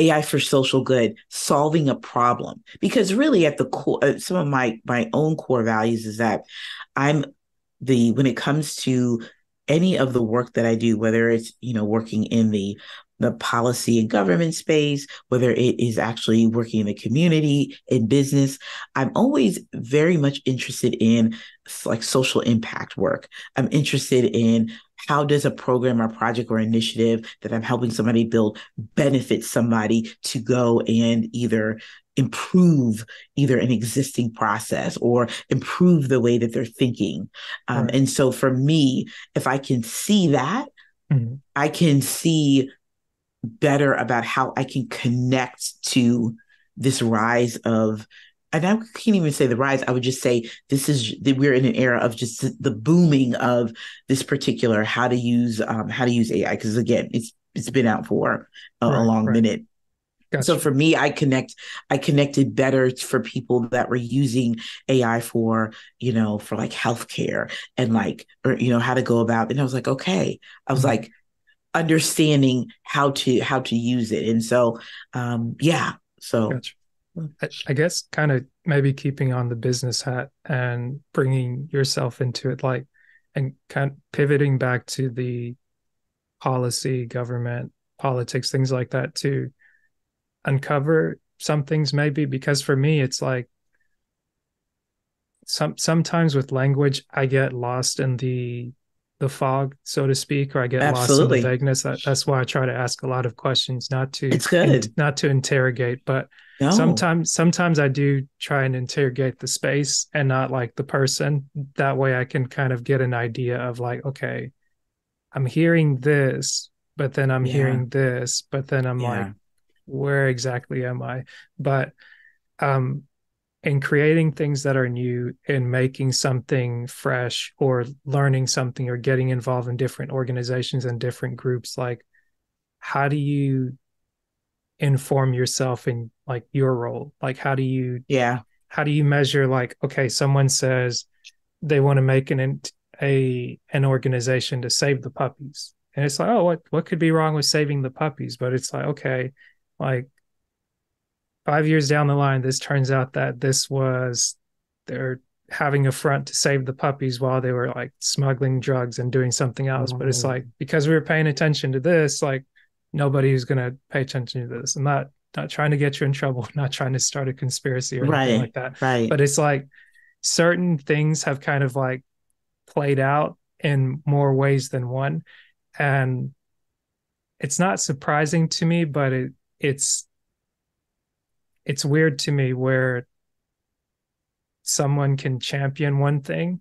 AI for social good, solving a problem. Because really, at the core, uh, some of my my own core values is that I'm the when it comes to any of the work that I do, whether it's you know working in the the policy and government space, whether it is actually working in the community, in business. I'm always very much interested in like social impact work. I'm interested in how does a program or project or initiative that I'm helping somebody build benefit somebody to go and either improve either an existing process or improve the way that they're thinking. Um, right. And so for me, if I can see that, mm-hmm. I can see better about how I can connect to this rise of and I can't even say the rise. I would just say this is that we're in an era of just the booming of this particular how to use um, how to use AI because again, it's it's been out for a, right, long right. minute. Gotcha. So for me, I connect. I connected better for people that were using AI for you know for like healthcare and like or you know how to go about. And I was like, okay. I was mm-hmm. like understanding how to how to use it, and so um yeah. So. Gotcha. I guess kind of maybe keeping on the business hat and bringing yourself into it, like, and kind of pivoting back to the policy, government, politics, things like that to uncover some things maybe because for me it's like some sometimes with language I get lost in the the fog, so to speak, or I get Absolutely. lost in the vagueness. That, that's why I try to ask a lot of questions, not to it's good, in, not to interrogate, but no. sometimes sometimes I do try and interrogate the space and not like the person. That way, I can kind of get an idea of like, okay, I'm hearing this, but then I'm yeah. hearing this, but then I'm yeah. like, where exactly am I? But um, in creating things that are new and making something fresh or learning something or getting involved in different organizations and different groups like how do you inform yourself in like your role? Like how do you yeah. how do you measure like okay someone says they want to make an a an organization to save the puppies. And it's like oh what what could be wrong with saving the puppies? But it's like okay like five years down the line, this turns out that this was they're having a front to save the puppies while they were like smuggling drugs and doing something else. Oh. But it's mm. like because we were paying attention to this, like nobody who's gonna pay attention to this. I'm not not trying to get you in trouble, not trying to start a conspiracy or right. anything like that. Right. But it's like certain things have kind of like played out in more ways than one. And it's not surprising to me, but it it's it's weird to me where someone can champion one thing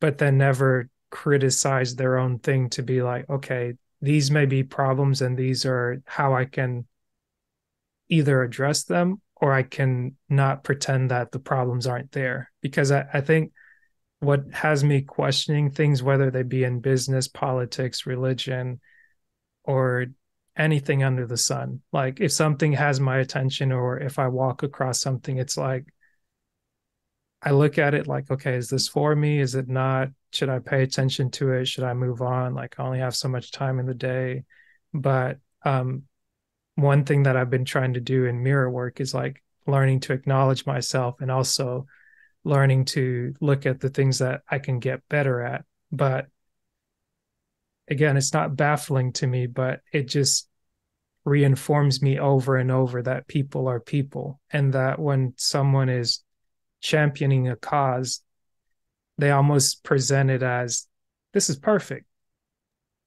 but then never criticize their own thing to be like okay these may be problems and these are how i can either address them or I can not pretend that the problems aren't there. Because I, I think what has me questioning things, whether they be in business, politics, religion, or anything under the sun. Like if something has my attention or if I walk across something, it's like I look at it like, okay, is this for me? Is it not? Should I pay attention to it? Should I move on? Like I only have so much time in the day. But um one thing that I've been trying to do in mirror work is like learning to acknowledge myself and also learning to look at the things that I can get better at. But again, it's not baffling to me, but it just reinforms me over and over that people are people and that when someone is championing a cause, they almost present it as this is perfect.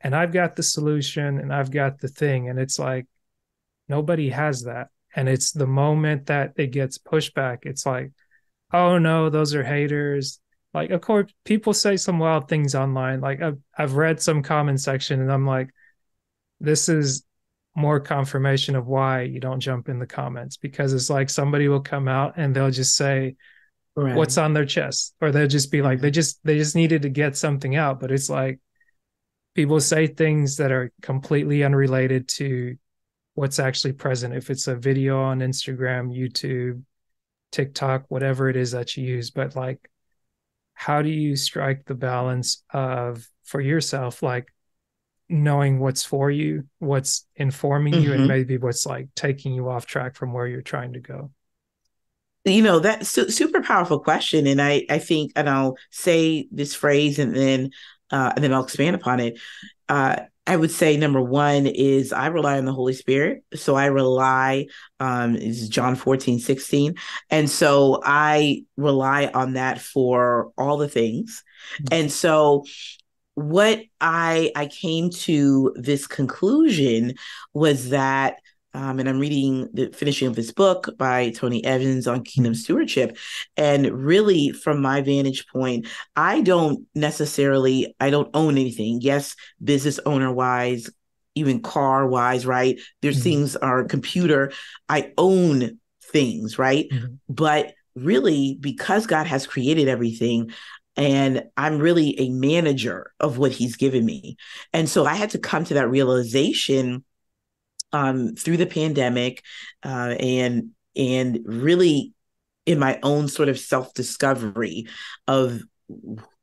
And I've got the solution and I've got the thing. And it's like, nobody has that. And it's the moment that it gets pushback, it's like, oh no, those are haters like of course people say some wild things online. Like i've, I've read some comment section and i'm like this is more confirmation of why you don't jump in the comments because it's like somebody will come out and they'll just say right. what's on their chest or they'll just be like they just they just needed to get something out. But it's like people say things that are completely unrelated to what's actually present. If it's a video on instagram youtube tiktok whatever it is that you use. But like how do you strike the balance of for yourself like knowing what's for you what's informing mm-hmm. you and mm-hmm. maybe what's like taking you off track from where you're trying to go you know that's su- super powerful question and i i think and i'll say this phrase and then uh and then i'll expand upon it uh I would say number one is I rely on the Holy Spirit. So I rely, um, is John 14, 16. And so I rely on that for all the things. Mm-hmm. And so what I I came to this conclusion was that um, and I'm reading the finishing of his book by Tony Evans on kingdom stewardship. And really, from my vantage point, I don't necessarily I don't own anything. Yes, business owner wise, even car wise, right? There's mm-hmm. things are computer. I own things, right? Mm-hmm. But really, because God has created everything, and I'm really a manager of what he's given me. And so I had to come to that realization um, through the pandemic uh, and and really in my own sort of self discovery of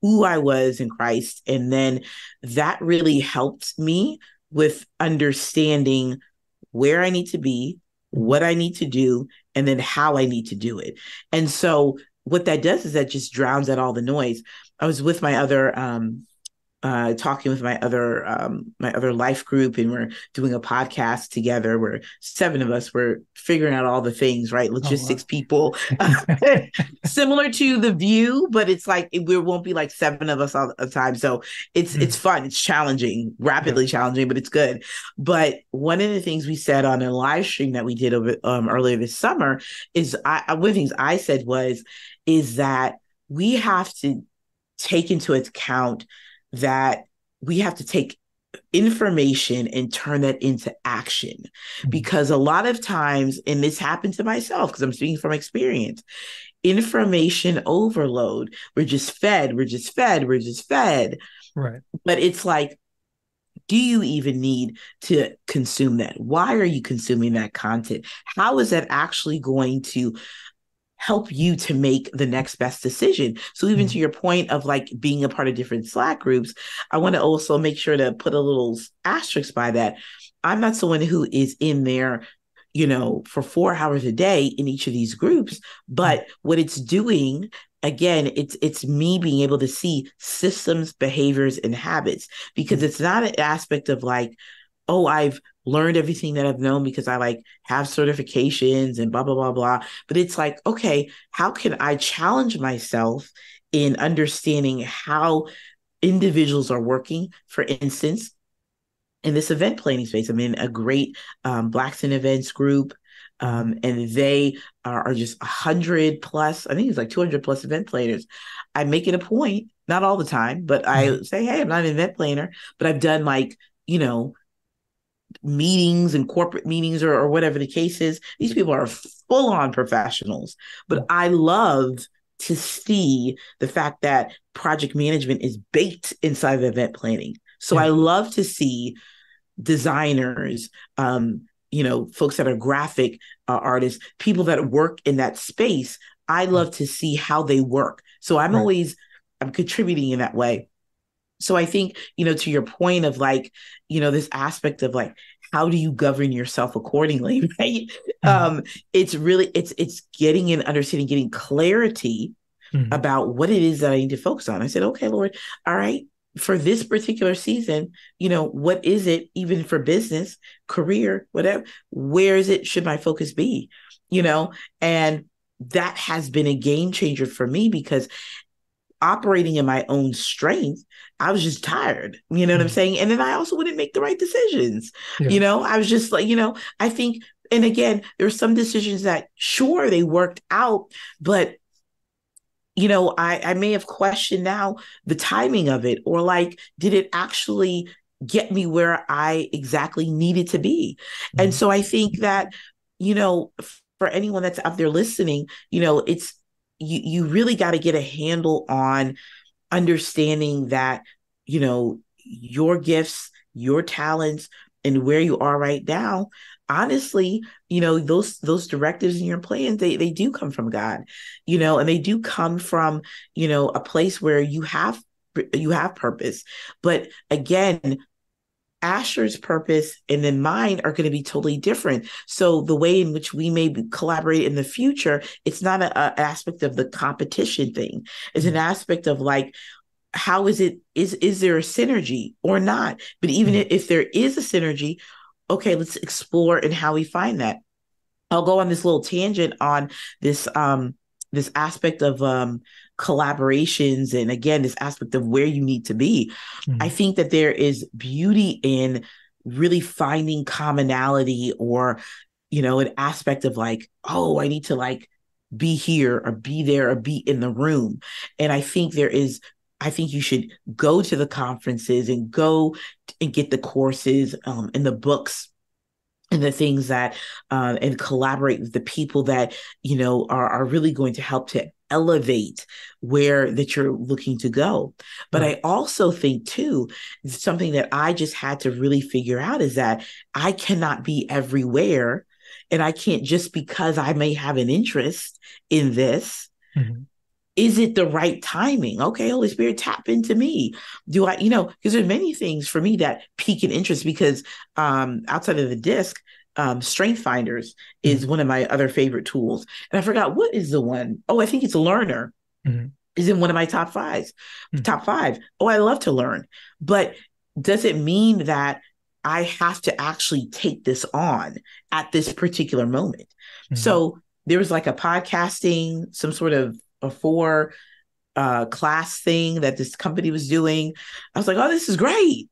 who I was in Christ, and then that really helped me with understanding where I need to be, what I need to do, and then how I need to do it. And so what that does is that just drowns out all the noise. I was with my other um, uh, talking with my other um, my other life group, and we're doing a podcast together. We're seven of us. We're figuring out all the things, right? Logistics oh, wow. people, similar to the View, but it's like it, we won't be like seven of us all the time. So it's mm. it's fun. It's challenging, rapidly yeah. challenging, but it's good. But one of the things we said on a live stream that we did over, um, earlier this summer is I, one of the things I said was is that we have to take into account that we have to take information and turn that into action. Mm-hmm. because a lot of times and this happened to myself because i'm speaking from experience information overload. We're just fed we're just fed we're just fed. Right. But it's like do you even need to consume that? Why are you consuming that content? How is that actually going to help you to make the next best decision. So even mm-hmm. to your point of like being a part of different Slack groups, I want to also make sure to put a little asterisk by that. I'm not someone who is in there you know, for four hours a day in each of these groups. But mm-hmm. what it's doing, again, it's it's me being able to see systems, behaviors, and habits because mm-hmm. it's not an aspect of like, oh, I've learned everything that I've known because I like have certifications and blah, blah, blah, blah. But it's like, okay, how can I challenge myself in understanding how individuals are working? For instance, in this event planning space, I'm in a great um, Blacks in Events group. Um, and they are, are just 100 plus, I think it's like 200 plus event planners. I make it a point, not all the time, but I mm-hmm. say, hey, I'm not an event planner, but I've done like, you know, meetings and corporate meetings or, or whatever the case is. These people are full on professionals. But I love to see the fact that project management is baked inside of event planning. So yeah. I love to see designers, um, you know, folks that are graphic uh, artists, people that work in that space. I love to see how they work. So I'm right. always I'm contributing in that way. So I think, you know, to your point of like, you know, this aspect of like, how do you govern yourself accordingly right mm-hmm. um it's really it's it's getting and understanding getting clarity mm-hmm. about what it is that i need to focus on i said okay lord all right for this particular season you know what is it even for business career whatever where is it should my focus be you know and that has been a game changer for me because operating in my own strength, I was just tired. You know mm what I'm mm. saying? And then I also wouldn't make the right decisions. Yeah. You know, I was just like, you know, I think, and again, there were some decisions that sure they worked out, but you know, I, I may have questioned now the timing of it, or like, did it actually get me where I exactly needed to be? mm And so I think that, you know, for anyone that's out there listening, you know, it's you you really got to get a handle on understanding that you know your gifts your talents and where you are right now honestly you know those those directives in your plans they they do come from god you know and they do come from you know a place where you have you have purpose. But again Asher's purpose and then mine are going to be totally different. So the way in which we may collaborate in the future, it's not an aspect of the competition thing. It's an mm-hmm. aspect of like, how is it is is there a synergy or not? But even mm-hmm. if there is a synergy, okay, let's explore and how we find that. I'll go on this little tangent on this um this aspect of um collaborations and again this aspect of where you need to be mm-hmm. i think that there is beauty in really finding commonality or you know an aspect of like oh i need to like be here or be there or be in the room and i think there is I think you should go to the conferences and go and get the courses um, and the books and the things that uh, and collaborate with the people that you know are, are really going to help to elevate where that you're looking to go. But right. I also think too, something that I just had to really figure out is that I cannot be everywhere. And I can't just because I may have an interest in this. Mm-hmm. Is it the right timing? Okay, Holy Spirit, tap into me. Do I, you know, because there's many things for me that pique an interest because um outside of the DISC, um, Strength Finders is mm-hmm. one of my other favorite tools. And I forgot what is the one. Oh, I think it's Learner. Mm-hmm. Is in one of my top 5s mm-hmm. top five. Oh, I love to learn. But does it mean that I have to actually take this on at this particular moment? Mm-hmm. So there was like a podcasting, some sort of a four uh, class thing that this company was doing. I was like, oh, this is great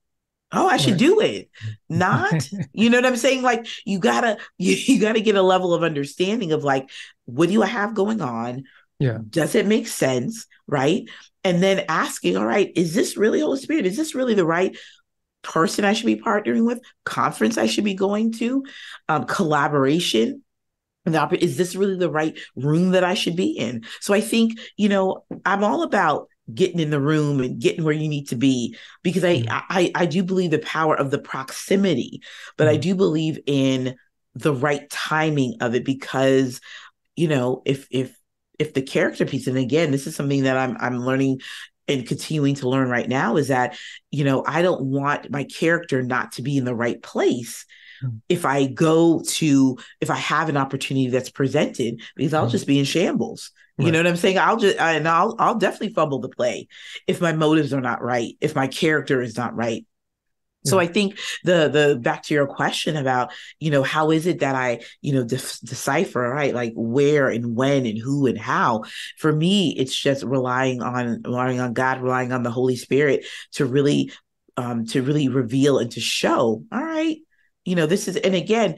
oh i should do it. Not you know what i'm saying? Like you gotta you, you gotta get a level of understanding of like what do i have going on? Yeah. Does it make sense? Right? And then asking all right is this really holy spirit? Is this really the right person i should be partnering with? Conference i should be going to? Um, collaboration? Is this really the right room that i should be in? So i think you know i'm all about getting in the room and getting where you need to be because I, mm-hmm. I I do believe the power of the proximity, but mm-hmm. I do believe in the right timing of it because you know if if if the character piece and again this is something that I'm I'm learning and continuing to learn right now is that you know I don't want my character not to be in the right place. If I go to if I have an opportunity that's presented because I'll mm-hmm. just be in shambles you know what I'm saying? I'll just and I'll I'll definitely fumble the play if my motives are not right, if my character is not right. So I think the the back to your question about you know how is it that I you know de- decipher right like where and when and who and how for me it's just relying on relying on God relying on the Holy Spirit to really um to really reveal and to show all right you know this is and again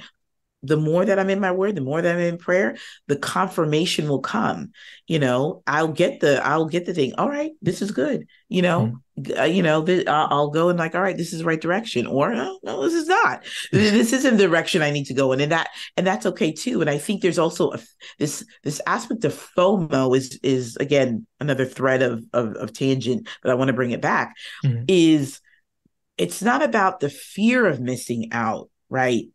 the more that I'm in my word, the more that I'm in prayer, the confirmation will come. You know, I'll get the I'll get the thing. All right, this is good. You know, mm-hmm. uh, you know, I'll go and like, all right, this is the right direction, or no, no, this is not. this isn't the direction I need to go in, and that and that's okay too. And I think there's also a, this this aspect of FOMO is is again another thread of of, of tangent, but I want to bring it back. Mm-hmm. Is it's not about the fear of missing out, right?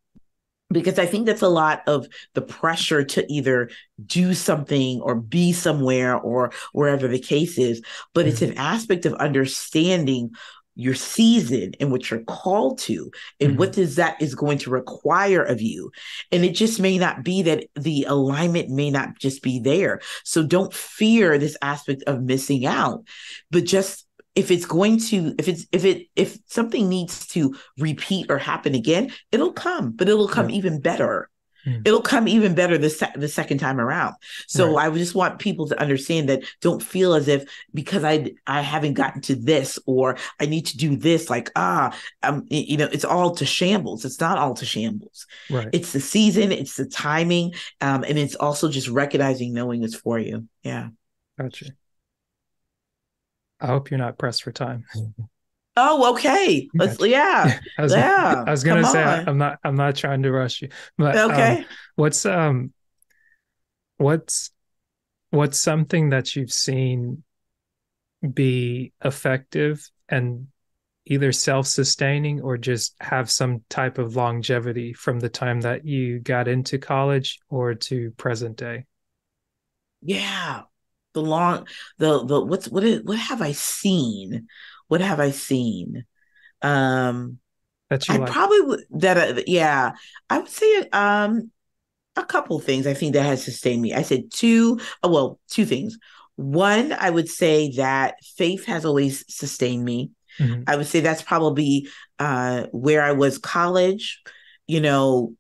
because I think that's a lot of the pressure to either do something or be somewhere or wherever the case is. But mm-hmm. it's an aspect of understanding your season and what you're called to and mm-hmm. what does that is going to require of you and it just may not be that the alignment may not just be there so don't fear this aspect of missing out but just if it's going to if it's if it if something needs to repeat or happen again it'll come but it'll come even better. Mm. it'll come even better the, se- the second time around. So right. i just want people to understand that don't feel as if because i i haven't gotten to this or i need to do this like ah um you know it's all to shambles. It's not all to shambles. Right. It's the season it's the timing um and it's also just recognizing knowing it's for you. Yeah. Gotcha I hope you're not pressed for time. Oh, okay. Let's gotcha. yeah. I was, yeah. I was gonna Come say on. I'm not I'm not trying to rush you. But okay. Um, what's um what's what's something that you've seen be effective and either self-sustaining or just have some type of longevity from the time that you got into college or to present day? Yeah the long the the what's what is what have I seen? What have I seen? Um that you I like. probably would that uh, yeah, I would say um a couple things I think that has sustained me. I said two, oh, well, two things. One, I would say that faith has always sustained me. Mm-hmm. I would say that's probably uh, where I was college, you know,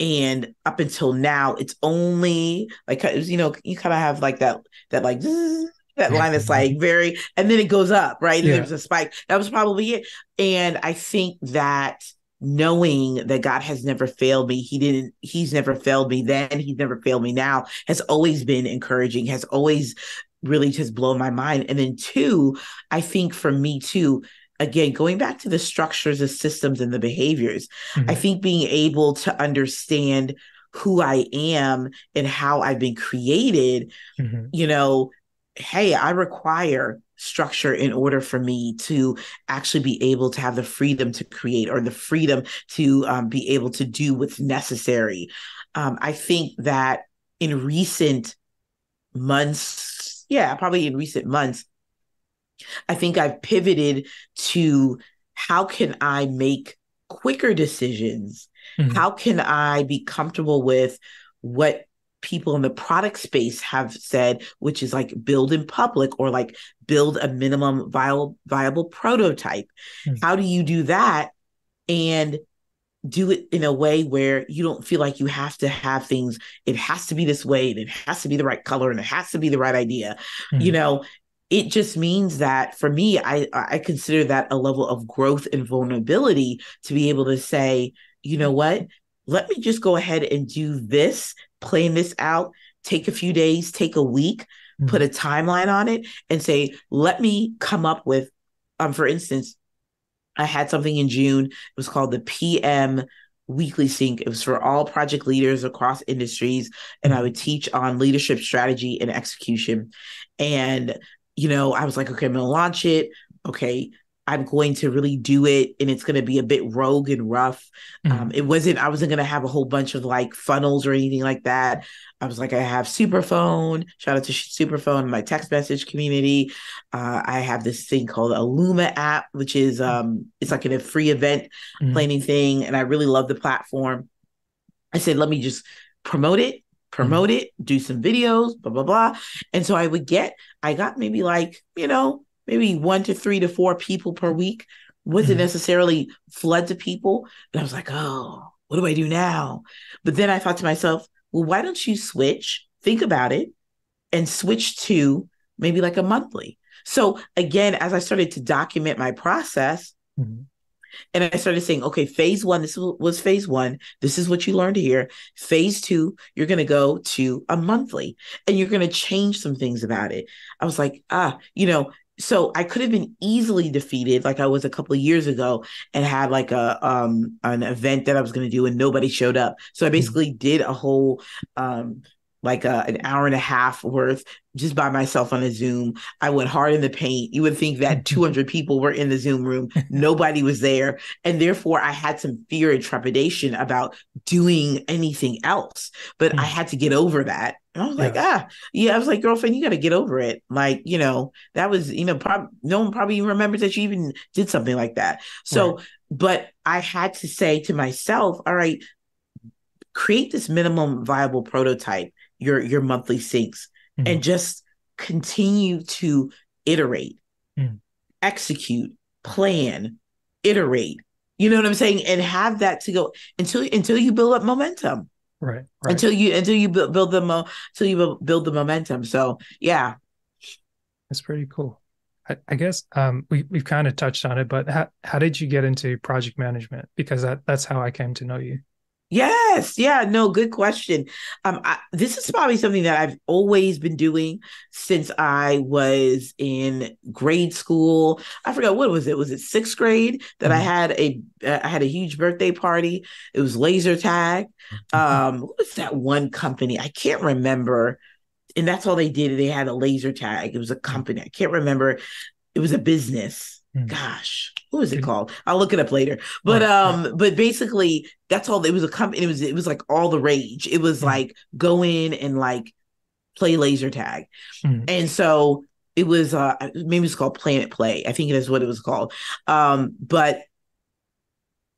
and up until now it's only like you know you kind of have like that that like that line is like very and then it goes up right? Yeah. there's a spike. That was probably it. And i think that knowing that god has never failed me he didn't he's never failed me then he's never failed me now has always been encouraging has always really just blown my mind. And then two i think for me too again going back to the structures the systems and the behaviors mm-hmm. i think being able to understand who i am and how i've been created mm-hmm. you know hey i require structure in order for me to actually be able to have the freedom to create or the freedom to um, be able to do what's necessary um, i think that in recent months yeah probably in recent months I think I've pivoted to how can I make quicker decisions? Mm-hmm. How can I be comfortable with what people in the product space have said, which is like build in public or like build a minimum viable viable prototype. Mm-hmm. How do you do that and do it in a way where you don't feel like you have to have things it has to be this way and it has to be the right color and it has to be the right idea mm-hmm. you know it just means that for me i i consider that a level of growth and vulnerability to be able to say you know what let me just go ahead and do this plan this out take a few days take a week mm-hmm. put a timeline on it and say let me come up with um for instance i had something in june it was called the pm weekly sync. It was for all project leaders across industries. And I mm-hmm. would teach on leadership strategy and execution. And you know, I was like, okay, I'm gonna launch it. Okay, I'm going to really do it and it's going to be a bit rogue and rough. Mm-hmm. Um, it wasn't, I wasn't going to have a whole bunch of like funnels or anything like that. I was like, I have Superphone, shout out to Superphone, my text message community. Uh, I have this thing called Illuma app, which is, um, it's like a free event mm-hmm. planning thing. And I really love the platform. I said, let me just promote it promote it, do some videos, blah, blah, blah. And so I would get, I got maybe like, you know, maybe one to three to four people per week. Wasn't mm-hmm. necessarily floods of people. And I was like, oh, what do I do now? But then I thought to myself, well, why don't you switch? Think about it and switch to maybe like a monthly. So again, as I started to document my process, mm-hmm. And I started saying, okay, phase one, this was phase one. This is what you learned here. Phase two, you're going to go to a monthly and you're going to change some things about it. I was like, ah, you know, so I could have been easily defeated like I was a couple of years ago and had like a um an event that I was going to do and nobody showed up. So I mm-hmm. basically mm-hmm. did a whole um like a, an hour and a half worth just by myself on a Zoom. I went hard in the paint. You would think that 200 people were in the Zoom room. Nobody was there. And therefore, I had some fear and trepidation about doing anything else. But mm. I had to get over that. And I was yeah. like, ah, yeah. I was like, girlfriend, you got to get over it. Like, you know, that was, you know, prob- no one probably even remembers that you even did something like that. So, right. but I had to say to myself, all right, create this minimum viable prototype your your monthly syncs mm-hmm. and just continue to iterate mm. execute plan iterate you know what i'm saying and have that to go until until you build up momentum right, right. until you until you build, build the mo until you build the momentum so yeah that's pretty cool I, I guess um, we we've kind of touched on it, but how how did you get into project management? Because that that's how I came to know you. Yes, yeah, no, good question. Um, I, this is probably something that I've always been doing since I was in grade school. I forgot what was it. Was it sixth grade that mm-hmm. I had a uh, I had a huge birthday party. It was laser tag. Mm-hmm. Um, what was that one company? I can't remember. And that's all they did. They had a laser tag. It was a company. I can't remember. It was a business. Gosh what was it called i'll look it up later but um but basically that's all it was a company it was it was like all the rage it was mm. like go in and like play laser tag mm. and so it was uh maybe it's called planet play i think it is what it was called um but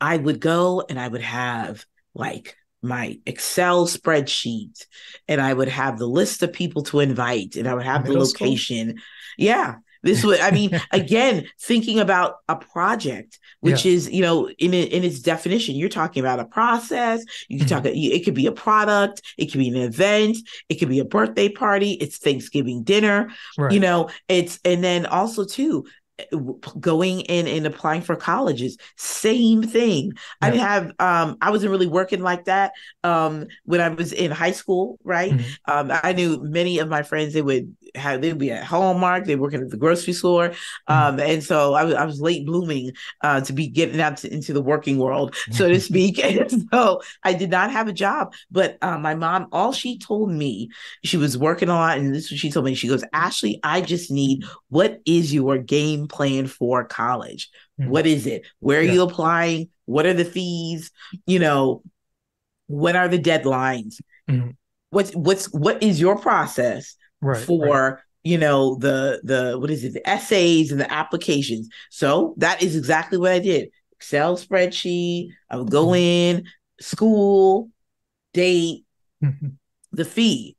i would go and i would have like my Excel spreadsheet and I would have the list of people to invite and I would have the location. School. Yeah. This would, I mean, again, thinking about a project, which yeah. is, you know, in in its definition, you're talking about a process. You can mm-hmm. talk. It could be a product. It could be an event. It could be a birthday party. It's Thanksgiving dinner. Right. You know, it's and then also too, going in and applying for colleges same thing yeah. i have um i wasn't really working like that um when i was in high school right mm-hmm. um i knew many of my friends they would have they'd be at hallmark they were working at the grocery store mm-hmm. um and so I was, I was late blooming uh to be getting out to, into the working world so to speak and so i did not have a job but uh, my mom all she told me she was working a lot and this is what she told me she goes ashley i just need what is your game plan for college? Mm-hmm. What is it? Where are yeah. you applying? What are the fees? You know, what are the deadlines? Mm-hmm. What's what's what is your process right, for right. you know the the what is it the essays and the applications? So that is exactly what I did. Excel spreadsheet. I would go mm-hmm. in, school, date, mm-hmm. the fee.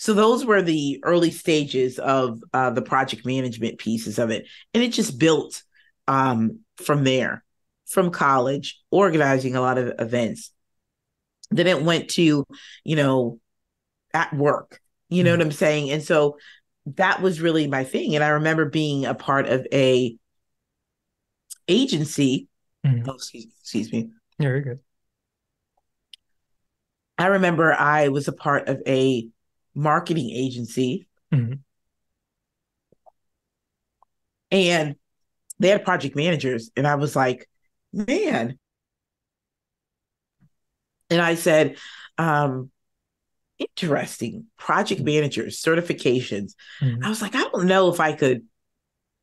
So those were the early stages of uh, the project management pieces of it, and it just built um, from there, from college, organizing a lot of events. Then it went to, you know, at work. You know mm-hmm. what I'm saying? And so that was really my thing. And I remember being a part of a agency. Mm-hmm. Oh, excuse, excuse me. Yeah, very good. I remember I was a part of a marketing agency. Mm-hmm. And they had project managers. And I was like, man. And I said, um, interesting. Project managers, certifications. Mm-hmm. I was like, I don't know if I could,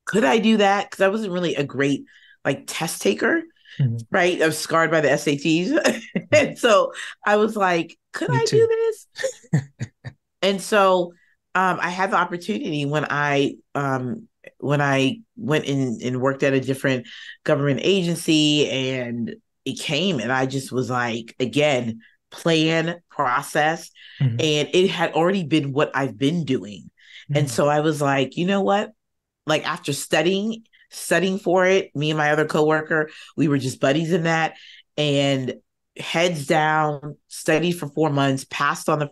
could I do that? Because I wasn't really a great like test taker. Mm-hmm. Right. I was scarred by the SATs. and so I was like, could Me I too. do this? and so um, I had the opportunity when I um, when I went in and worked at a different government agency, and it came, and I just was like, again, plan, process, mm-hmm. and it had already been what I've been doing, mm-hmm. and so I was like, you know what, like after studying studying for it, me and my other coworker, we were just buddies in that, and heads down, studied for four months, passed on the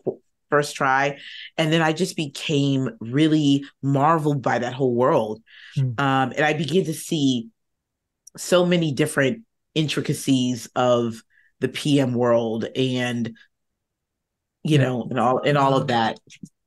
first try. And then I just became really marveled by that whole world. Mm. Um, and I began to see so many different intricacies of the PM world and you know and all and all of that.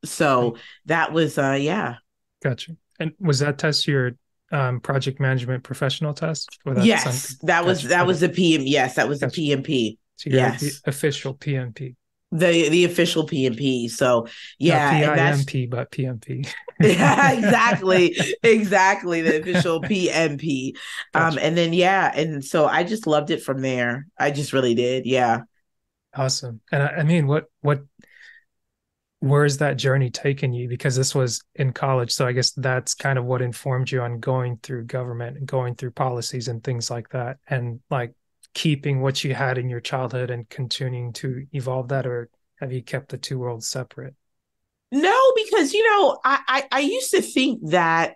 So that was uh yeah. Gotcha. And was that test your um, project management professional test? That yes, something? that was gotcha. that was the PM. Yes, that was gotcha. the PMP. So yes, the official PMP. The the official PMP. So yeah, PIMP, but PMP. yeah, exactly, exactly. The official PMP. Gotcha. Um, and then yeah, and so I just loved it from there. I just really did. Yeah. Awesome. And I, I mean, what what where's that journey taken you because this was in college so i guess that's kind of what informed you on going through government and going through policies and things like that and like keeping what you had in your childhood and continuing to evolve that or have you kept the two worlds separate no because you know i i, I used to think that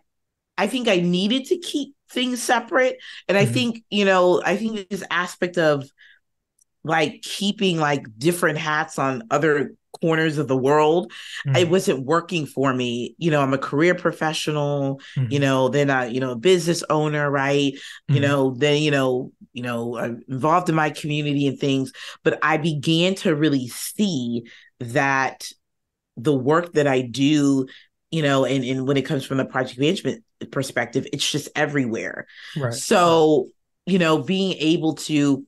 i think i needed to keep things separate and i mm-hmm. think you know i think this aspect of like keeping like different hats on other corners of the world mm-hmm. it wasn't working for me you know i'm a career professional mm-hmm. you know then i you know a business owner right mm-hmm. you know then you know you know i'm involved in my community and things but i began to really see that the work that i do you know and, and when it comes from the project management perspective it's just everywhere right so you know being able to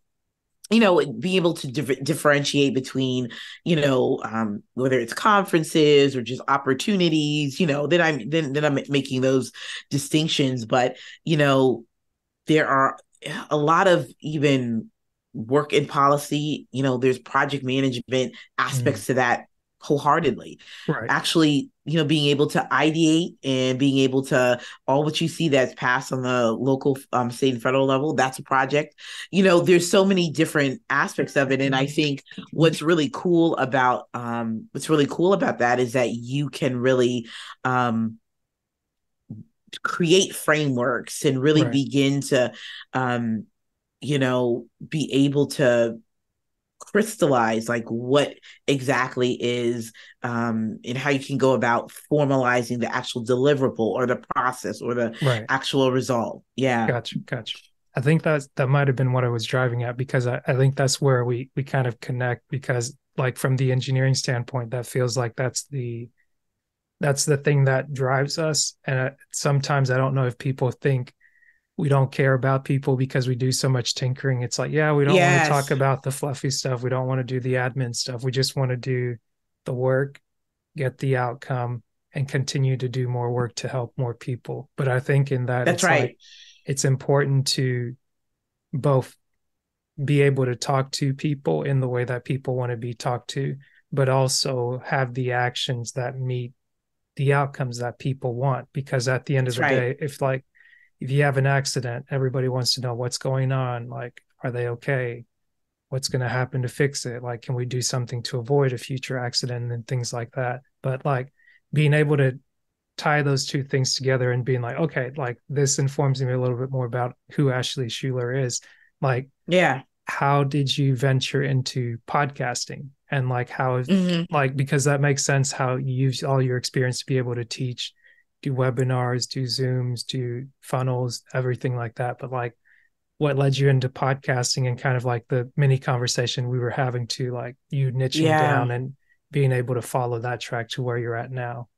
you know be able to dif- differentiate between you know um, whether it's conferences or just opportunities you know then i'm then, then i'm making those distinctions but you know there are a lot of even work in policy you know there's project management aspects mm. to that wholeheartedly right. actually you know being able to ideate and being able to all what you see that's passed on the local um, state and federal level that's a project you know there's so many different aspects of it and i think what's really cool about um, what's really cool about that is that you can really um, create frameworks and really right. begin to um, you know be able to crystallize like what exactly is um and how you can go about formalizing the actual deliverable or the process or the right. actual result. Yeah. Gotcha gotcha. I think that's that might have been what i was driving at because I, I think that's where we we kind of connect because like from the engineering standpoint that feels like that's the that's the thing that drives us. And I, sometimes i don't know if people think we don't care about people because we do so much tinkering. It's like, yeah, we don't yes. want to talk about the fluffy stuff. We don't want to do the admin stuff. We just want to do the work, get the outcome, and continue to do more work to help more people. But I think in that, that's right. Like, it's important to both be able to talk to people in the way that people want to be talked to, but also have the actions that meet the outcomes that people want. Because at the end of that's the right. day, if like if you have an accident, everybody wants to know what's going on. Like, are they okay? What's going to happen to fix it? Like, can we do something to avoid a future accident and things like that? But like being able to tie those two things together and being like, okay, like this informs me a little bit more about who Ashley Shuler is. Like, yeah, how did you venture into podcasting? And like, how, mm-hmm. like, because that makes sense how you use all your experience to be able to teach do webinars, do Zooms, do funnels, everything like that. But like what led you into podcasting and kind of like the mini conversation we were having to like you niching yeah. down and being able to follow that track to where you're at now.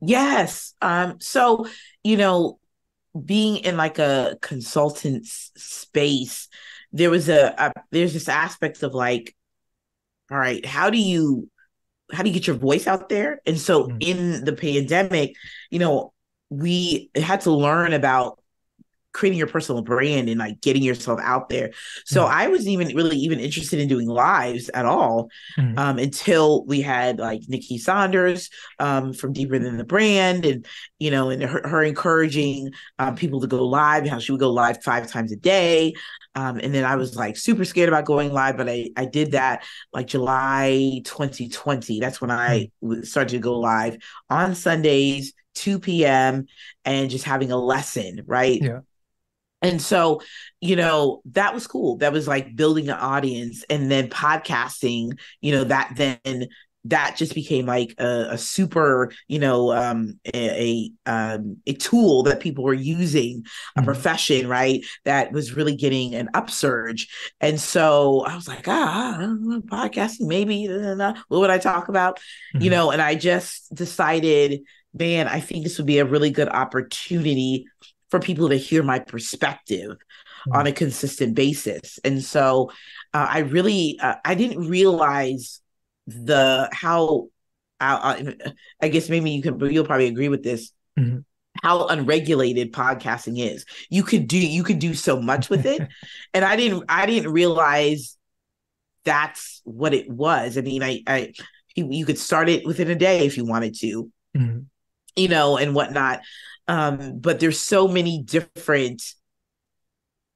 Yes. Um, so, you know, being in like a consultant space, there was a, a there's this aspect of like, all right, how do you how do you get your voice out there? And so mm-hmm. in the pandemic, you know, we had to learn about creating your personal brand and like getting yourself out there. So mm-hmm. I wasn't even really even interested in doing lives at all mm-hmm. um, until we had like Nikki Saunders um, from Deeper Than the Brand, and you know, and her, her encouraging um, people to go live. And how she would go live five times a day. Um, and then I was like super scared about going live, but I, I did that like July 2020. That's when I mm. started to go live on Sundays, 2 p.m., and just having a lesson, right? Yeah. And so, you know, that was cool. That was like building an audience and then podcasting, you know, that then that just became like a, a super, you know, um, a a, um, a tool that people were using, a mm-hmm. profession, right? That was really getting an upsurge. And so I was like, ah, podcasting, maybe. What would I talk about? Mm-hmm. You know, and I just decided, man, I think this would be a really good opportunity for people to hear my perspective mm-hmm. on a consistent basis. And so uh, I really, uh, I didn't realize the how I, I, guess maybe you can you'll probably agree with this mm-hmm. how unregulated podcasting is you could do you could do so much with it and i didn't i didn't realize that's what it was i mean i i you could start it within a day if you wanted to mm-hmm. you know and whatnot um but there's so many different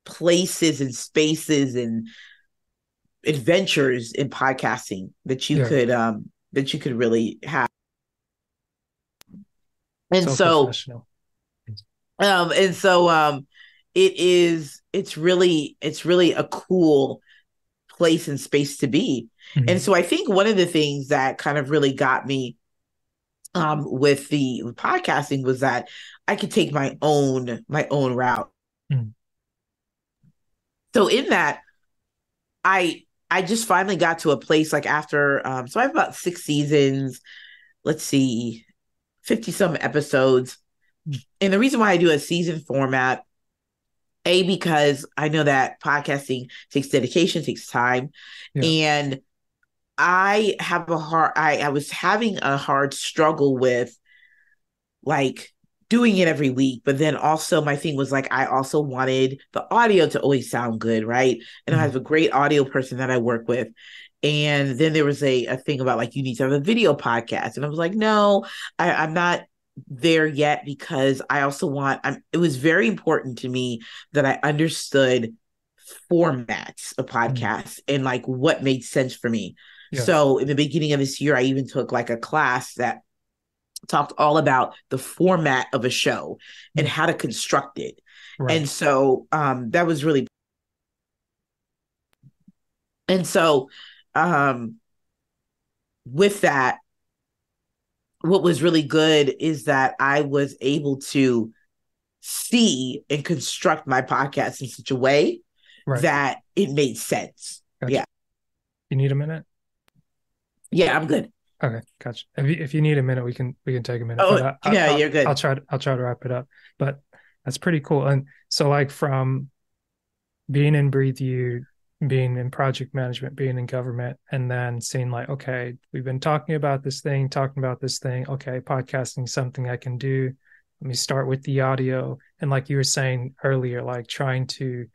places and spaces and adventures in podcasting that you yeah. could um that you could really have and so, so um and so um it is it's really it's really a cool place and space to be mm-hmm. and so i think one of the things that kind of really got me um with the podcasting was that i could take my own my own route mm-hmm. so in that i I just finally got to a place like after um so I have about six seasons, let's see, 50 some episodes. And the reason why I do a season format, A, because I know that podcasting takes dedication, takes time. Yeah. And I have a hard I, I was having a hard struggle with like doing it every week. But then also my thing was like I also wanted the audio to always sound good, right? And mm-hmm. I have a great audio person that I work with. And then there was a, a thing about like you need to have a video podcast. And I was like, no, I, I'm not there yet because I also want I'm, it was very important to me that I understood formats of mm-hmm. podcasts mm-hmm. and like what made sense for me. Yeah. So in the beginning of this year, I even took like a class that talked all about the format of a show and how to construct it. Right. And so um, that was really and so um, with that what was really good is that I was able to see and construct my podcast in such a way right. that it made sense. Gotcha. Yeah. You need a minute? Yeah, I'm good. Okay, gotcha. If you, if you need a minute, we can we can take a minute. Oh, I, yeah, I'll, you're good. I'll try to I'll try to wrap it up. But that's pretty cool. And so, like from being in Breathe You, being in project management, being in government, and then seeing like, okay, we've been talking about this thing, talking about this thing. Okay, podcasting something I can do. Let me start with the audio. And like you were saying earlier, like trying to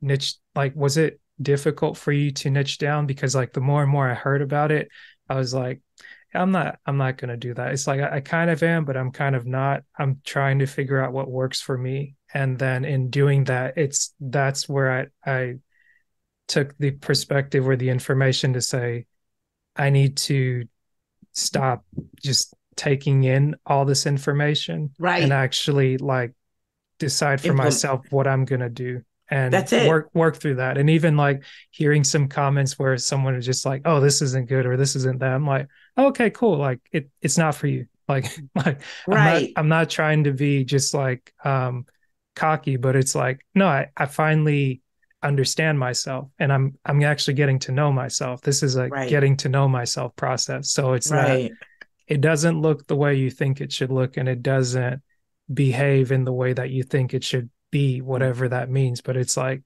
niche. Like, was it difficult for you to niche down? Because like the more and more I heard about it, I was like, I'm not I'm not gonna do that. It's like I, I, kind of am, but I'm kind of not. I'm trying to figure out what works for me. And then in doing that, it's that's where I I took the perspective or the information to say, I need to stop just taking in all this information right and actually like decide for Implement. myself what I'm gonna do and that's it. work work through that. And even like hearing some comments where someone is just like oh this isn't good or this isn't that i'm like okay cool like it it's not for you. Like like right I'm not, I'm not trying to be just like um cocky but it's like no i i finally understand myself and i'm i'm actually getting to know myself. This is a right. getting to know myself process. So it's right. that it doesn't look the way you think it should look and it doesn't behave in the way that you think it should be hmm. whatever that means but it's like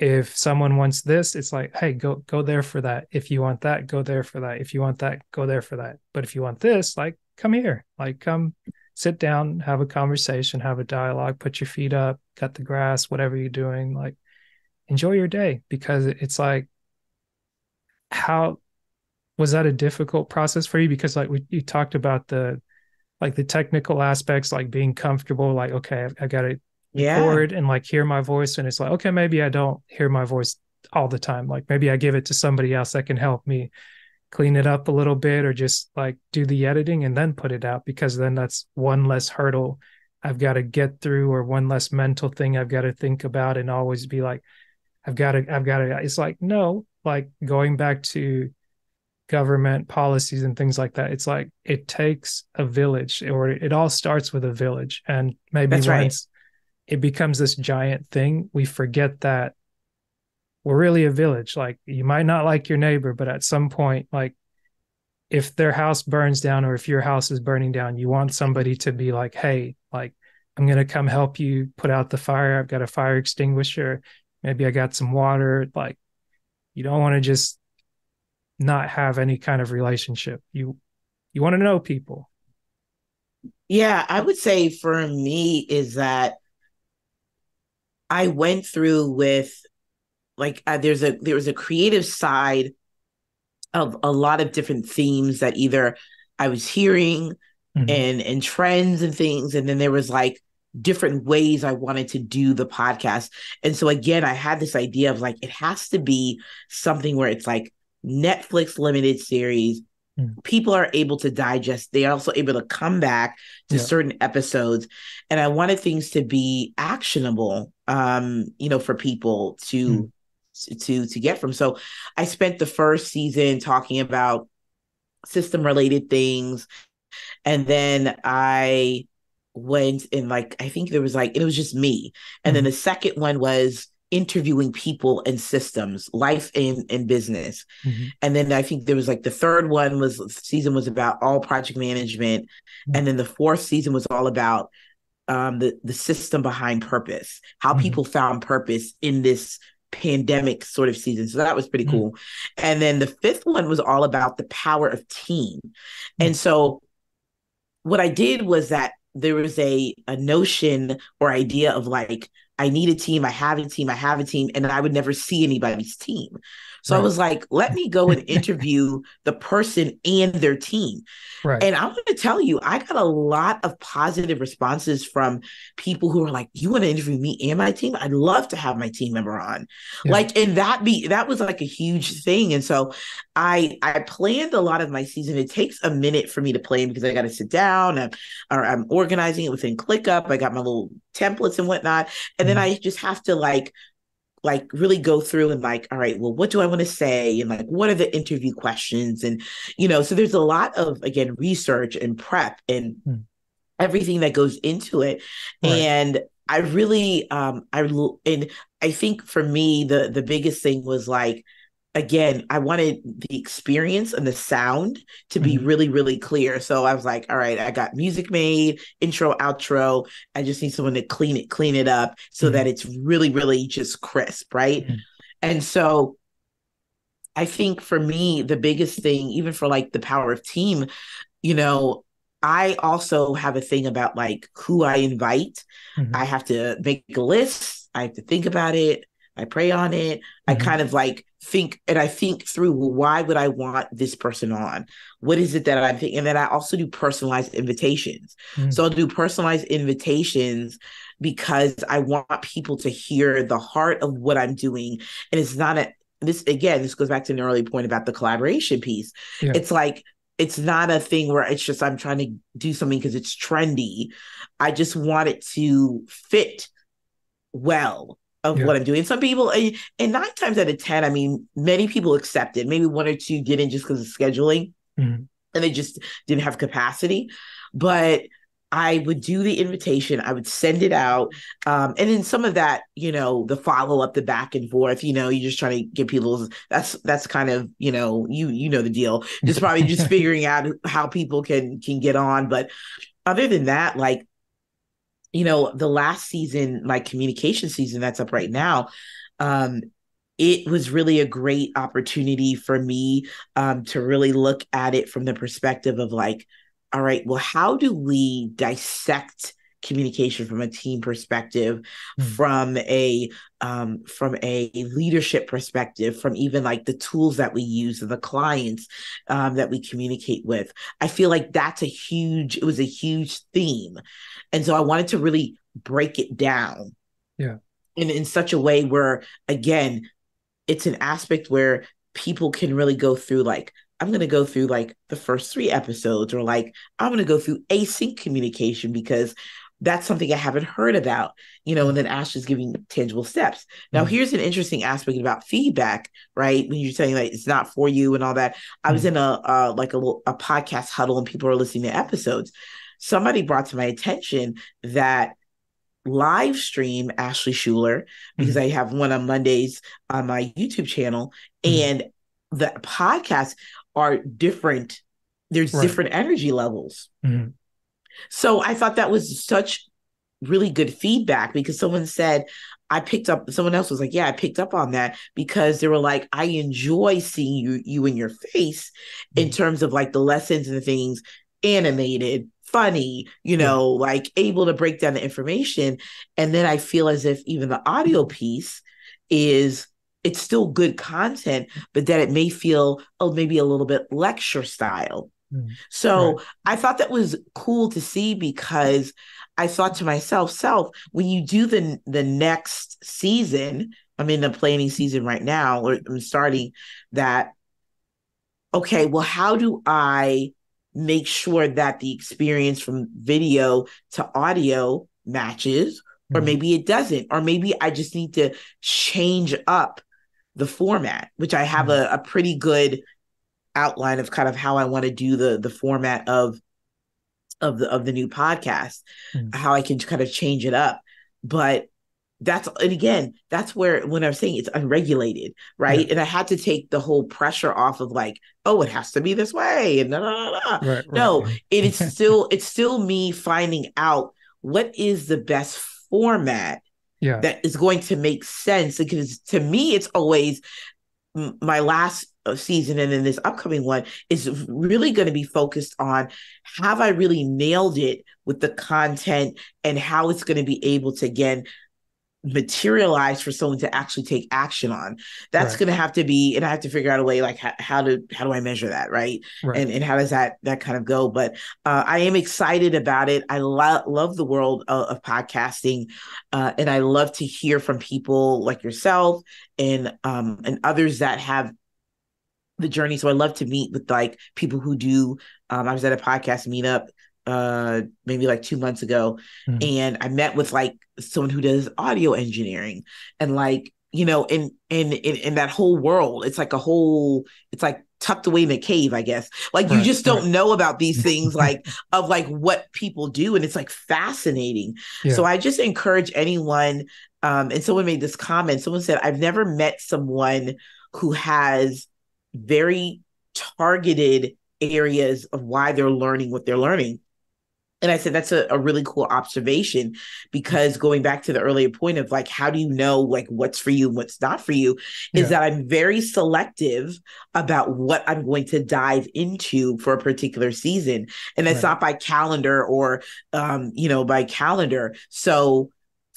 if someone wants this it's like hey go go there for that. If you want that go there for that. If you want that go there for that. But if you want this like come here. Like come sit down have a conversation have a dialogue put your feet up cut the grass whatever you're doing like enjoy your day. Because it's like how was that a difficult process for you? Because like we you talked about the like the technical aspects like being comfortable like okay i, I got to yeah. and like hear my voice and it's like okay maybe i don't hear my voice all the time like maybe i give it to somebody else that can help me clean it up a little bit or just like do the editing and then put it out because then that's one less hurdle i've got to get through or one less mental thing i've got to think about and always be like i've got to i've got to it's like no like going back to government policies and things like that. It's like it takes a village, or it all starts with a village, and maybe That's once right. It becomes this giant thing, we forget that we're really a village. Like you might not like your neighbor, but at some point, like if their house burns down or if your house is burning down, you want somebody to be like, hey, like I'm gonna come help you put out the fire. I've got a fire extinguisher. Maybe I got some water. Like you don't want to just not have any kind of relationship. You you want to know people. Yeah, I would say for me is that I went through with like uh, there's a there was a creative side of a lot of different themes that either I was hearing mm-hmm. and and trends and things and then there was like different ways I wanted to do the podcast. And so again, I had this idea of like it has to be something where it's like Netflix limited series. Mm. People are able to digest. They are also able to come back to yeah. certain episodes. And I wanted things to be actionable, um, you know, for people to mm to to get from. So I spent the first season talking about system related things and then I went and like I think there was like it was just me. And mm-hmm. then the second one was interviewing people and systems, life in in business. Mm-hmm. And then I think there was like the third one was season was about all project management. Mm-hmm. And then the fourth season was all about um, the the system behind purpose, how mm-hmm. people found purpose in this pandemic sort of season. So that was pretty mm-hmm. cool. And then the fifth one was all about the power of team. And so what I did was that there was a a notion or idea of like I need a team, I have a team, I have a team, and I would never see anybody's team. So right. I was like, let me go and interview the person and their team. Right. And I'm going to tell you, I got a lot of positive responses from people who are like, "You want to interview me and my team? I'd love to have my team member on." Yeah. Like, and that be that was like a huge thing. And so I I planned a lot of my season. It takes a minute for me to plan because I got to sit down and or I'm organizing it within ClickUp. I got my little templates and whatnot, and mm-hmm. then I just have to like like really go through and like all right well what do i want to say and like what are the interview questions and you know so there's a lot of again research and prep and mm. everything that goes into it right. and i really um i and i think for me the the biggest thing was like again, I wanted the experience and the sound to be mm-hmm. really, really clear. So I was like, all right, I got music made, intro, outro. I just need someone to clean it, clean it up so mm-hmm. that it's really, really just crisp, right? Mm-hmm. And so I think for me, the biggest thing, even for like the power of team, you know, I also have a thing about like who I invite. Mm-hmm. I have to make a list. I have to think about it. I pray on it. Mm-hmm. I kind of like think and I think through well, why would I want this person on? What is it that I'm thinking? And then I also do personalized invitations. Mm-hmm. So I'll do personalized invitations because I want people to hear the heart of what I'm doing. And it's not a this again, this goes back to an early point about the collaboration piece. Yeah. It's like it's not a thing where it's just I'm trying to do something because it's trendy. I just want it to fit well of yeah. what I'm doing. Some people, and nine times out of 10, I mean, many people accept it. Maybe one or two didn't just because of scheduling mm-hmm. and they just didn't have capacity. But I would do the invitation, I would send it out. Um, and then some of that, you know, the follow up, the back and forth, you know, you're just trying to get people that's that's kind of, you know, you you know the deal. Just probably just figuring out how people can can get on. But other than that, like you know, the last season, my communication season that's up right now, um, it was really a great opportunity for me um, to really look at it from the perspective of like, all right, well, how do we dissect communication from a team perspective mm. from a um, from a leadership perspective from even like the tools that we use and the clients um, that we communicate with i feel like that's a huge it was a huge theme and so I wanted to really break it down. Yeah. And in such a way where, again, it's an aspect where people can really go through like, I'm going to go through like the first three episodes, or like, I'm going to go through async communication because that's something I haven't heard about, you know, and then Ashley's giving tangible steps. Now, mm-hmm. here's an interesting aspect about feedback, right? When you're saying like it's not for you and all that. I mm-hmm. was in a uh, like a a podcast huddle and people are listening to episodes. Somebody brought to my attention that live stream Ashley Shuler because mm-hmm. I have one on Mondays on my YouTube channel, mm-hmm. and the podcasts are different. There's right. different energy levels. Mm-hmm. So I thought that was such really good feedback because someone said, I picked up someone else was like, Yeah, I picked up on that because they were like, I enjoy seeing you you in your face in mm-hmm. terms of like the lessons and the things animated, funny, you know, yeah. like able to break down the information. And then I feel as if even the audio piece is it's still good content, but that it may feel oh maybe a little bit lecture style. Mm-hmm. So right. I thought that was cool to see because I thought to myself, self, when you do the the next season, I'm in the planning season right now, or I'm starting that. Okay, well, how do I make sure that the experience from video to audio matches, mm-hmm. or maybe it doesn't, or maybe I just need to change up the format, which I have mm-hmm. a, a pretty good outline of kind of how I want to do the the format of of the of the new podcast, mm. how I can kind of change it up. But that's and again, that's where when I'm saying it's unregulated, right? Yeah. And I had to take the whole pressure off of like, oh, it has to be this way, and Right, right. no, it is still it's still me finding out what is the best format yeah. that is going to make sense because to me it's always my last season and then this upcoming one is really going to be focused on have I really nailed it with the content and how it's going to be able to again materialize for someone to actually take action on that's right. going to have to be and i have to figure out a way like how, how to how do i measure that right, right. and and how does that that kind of go but uh, i am excited about it i lo- love the world of, of podcasting uh, and i love to hear from people like yourself and um and others that have the journey. So I love to meet with like people who do. Um, I was at a podcast meetup uh maybe like two months ago mm-hmm. and i met with like someone who does audio engineering and like you know in, in in in that whole world it's like a whole it's like tucked away in a cave i guess like right, you just don't right. know about these things like of like what people do and it's like fascinating yeah. so i just encourage anyone um and someone made this comment someone said i've never met someone who has very targeted areas of why they're learning what they're learning. And I said that's a, a really cool observation because going back to the earlier point of like, how do you know like what's for you and what's not for you? Is yeah. that I'm very selective about what I'm going to dive into for a particular season. And that's right. not by calendar or um, you know, by calendar. So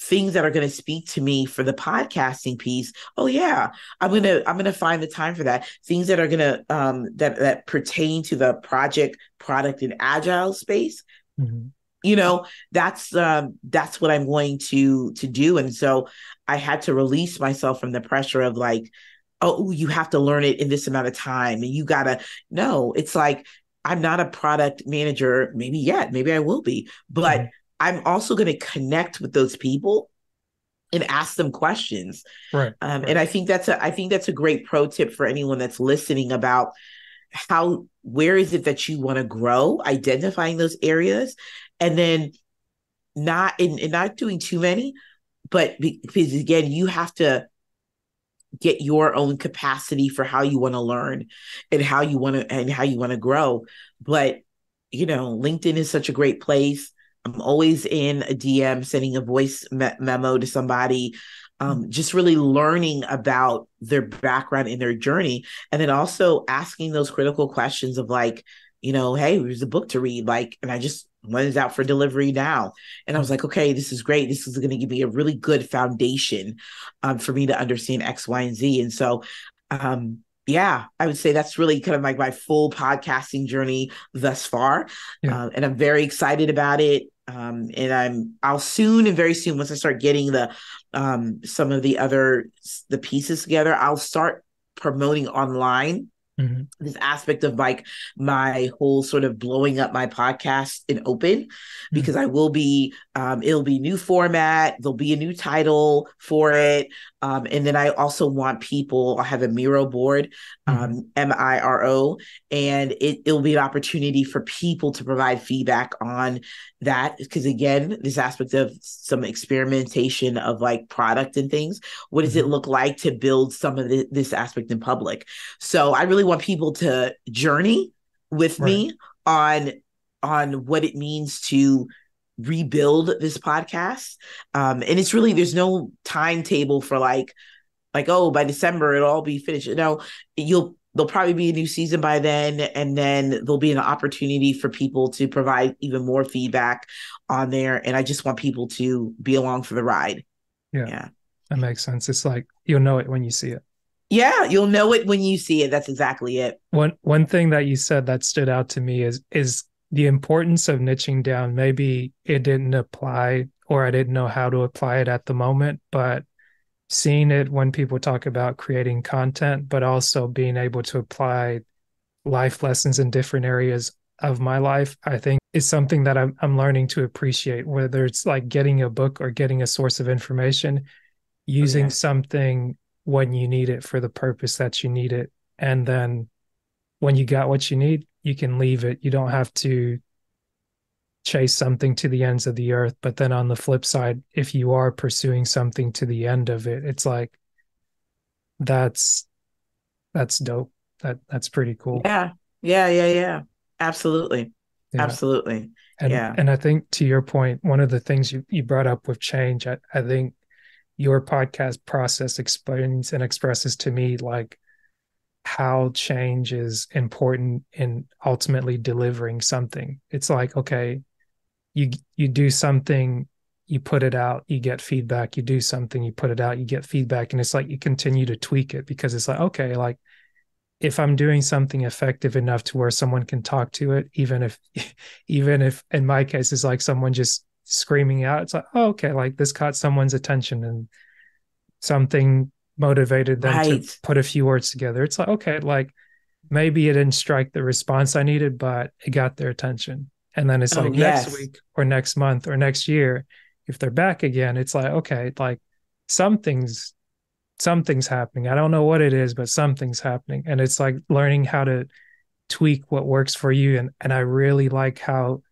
things that are going to speak to me for the podcasting piece oh yeah i'm going to i'm going to find the time for that. Things that are going to um that that pertain to the project product and agile space mm-hmm. you know that's um that's what i'm going to to do. And so i had to release myself from the pressure of like oh you have to learn it in this amount of time and you gotta no it's like i'm not a product manager maybe yet maybe i will be but mm-hmm I'm also going to connect with those people and ask them questions. Right, um, right. And I think that's a I think that's a great pro tip for anyone that's listening about how where is it that you want to grow, identifying those areas, and then not in and not doing too many, but because again, you have to get your own capacity for how you want to learn and how you want to and how you want to grow. But you know, LinkedIn is such a great place. I'm always in a DM, sending a voice me- memo to somebody, um, just really learning about their background and their journey. And then also asking those critical questions of like, you know, hey, here's a book to read. Like, and I just one is out for delivery now. And I was like, okay, this is great. This is going to give me a really good foundation um, for me to understand X, Y, and Z. And so, um, yeah, I would say that's really kind of like my full podcasting journey thus far. Yeah. Uh, and I'm very excited about it um, and I'm I'll soon and very soon once I start getting the um, some of the other the pieces together, I'll start promoting online mm-hmm. this aspect of like my whole sort of blowing up my podcast in open mm-hmm. because I will be um, it'll be new format, there'll be a new title for it. Um, and then I also want people, I have a Miro board, mm-hmm. um, M I R O, and it, it'll be an opportunity for people to provide feedback on that. Because again, this aspect of some experimentation of like product and things, what does it mm-hmm. look like to build some of the, this aspect in public? So I really want people to journey with right. me on on what it means to rebuild this podcast. Um, and it's really there's no timetable for like like oh by December it'll all be finished. You know, you'll there'll probably be a new season by then and then there'll be an opportunity for people to provide even more feedback on there and I just want people to be along for the ride. Yeah. Yeah. That makes sense. It's like you'll know it when you see it. Yeah, you'll know it when you see it. That's exactly it. One one thing that you said that stood out to me is is the importance of niching down. Maybe it didn't apply or I didn't know how to apply it at the moment, but seeing it when people talk about creating content, but also being able to apply life lessons in different areas of my life, I think is something that I'm I'm learning to appreciate, whether it's like getting a book or getting a source of information, using okay. something when you need it for the purpose that you need it. And then when you got what you need, you can leave it. You don't have to chase something to the ends of the earth. But then on the flip side, if you are pursuing something to the end of it, it's like that's that's dope. That that's pretty cool. Yeah. Yeah. Yeah. Yeah. Absolutely. Yeah. Absolutely. And, yeah. And I think to your point, one of the things you, you brought up with change, I, I think your podcast process explains and expresses to me like how change is important in ultimately delivering something. It's like, okay, you you do something, you put it out, you get feedback, you do something, you put it out, you get feedback. And it's like you continue to tweak it because it's like, okay, like if I'm doing something effective enough to where someone can talk to it, even if even if in my case it's like someone just screaming out. It's like, oh, okay, like this caught someone's attention and something motivated them right. to put a few words together. It's like, okay, like maybe it didn't strike the response I needed, but it got their attention. And then it's oh, like yes. next week or next month or next year, if they're back again, it's like, okay, like something's something's happening. I don't know what it is, but something's happening. And it's like learning how to tweak what works for you. And and I really like how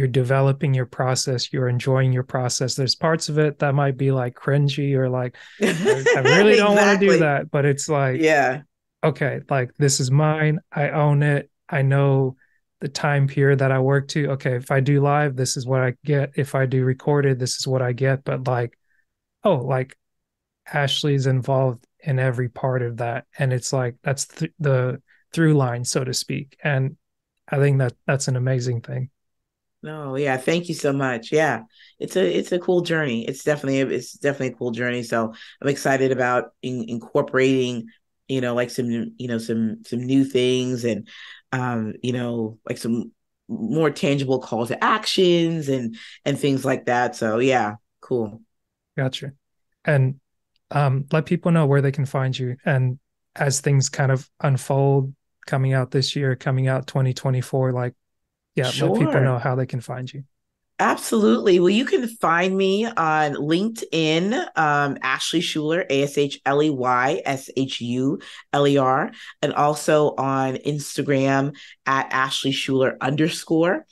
you're developing your process you're enjoying your process. There's parts of it that might be like cringy or like i really don't exactly. want to do that but it's like yeah. okay like this is mine i own it i know the time period that i work to okay if i do live this is what i get if i do recorded this is what i get but like oh like ashley's involved in every part of that and it's like that's th- the through line so to speak and i think that that's an amazing thing no, yeah, thank you so much. Yeah, it's a it's a cool journey. It's definitely a, it's definitely a cool journey. So I'm excited about in, incorporating, you know, like some you know some some new things and um you know like some more tangible call to actions and and things like that. So yeah, cool. Gotcha. And um, let people know where they can find you and as things kind of unfold coming out this year, coming out 2024, like yeah, sure. let people know how they can find you. Absolutely. Well, you can find me on LinkedIn, um, Ashley Shuler, A S H L E Y S H U L E R, and also on Instagram at Ashley Shuler underscore.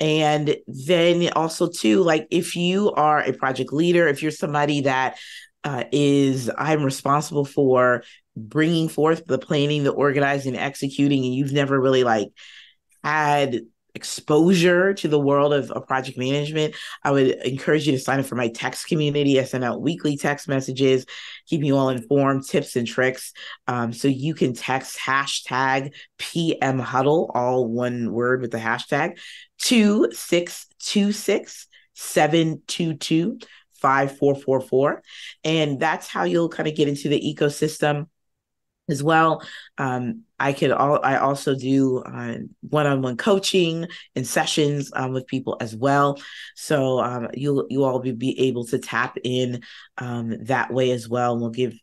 And then also, too, like if you are a project leader, if you're somebody that uh, is I'm responsible for bringing forth the planning, the organizing, executing, and you've never really like had exposure to the world of, of, project management, I would encourage you to sign up for my text community. I send out weekly text messages, keeping you all informed, tips and tricks. Um, so you can text hashtag PM huddle, all one word with the hashtag, 2626 722 5444. And that's how you'll kind of get into the ecosystem as well. Um, I could all I also do uh, one-on-one coaching and sessions um, with people as well. So um, you you all be, be able to tap in um, that way as well. And we'll give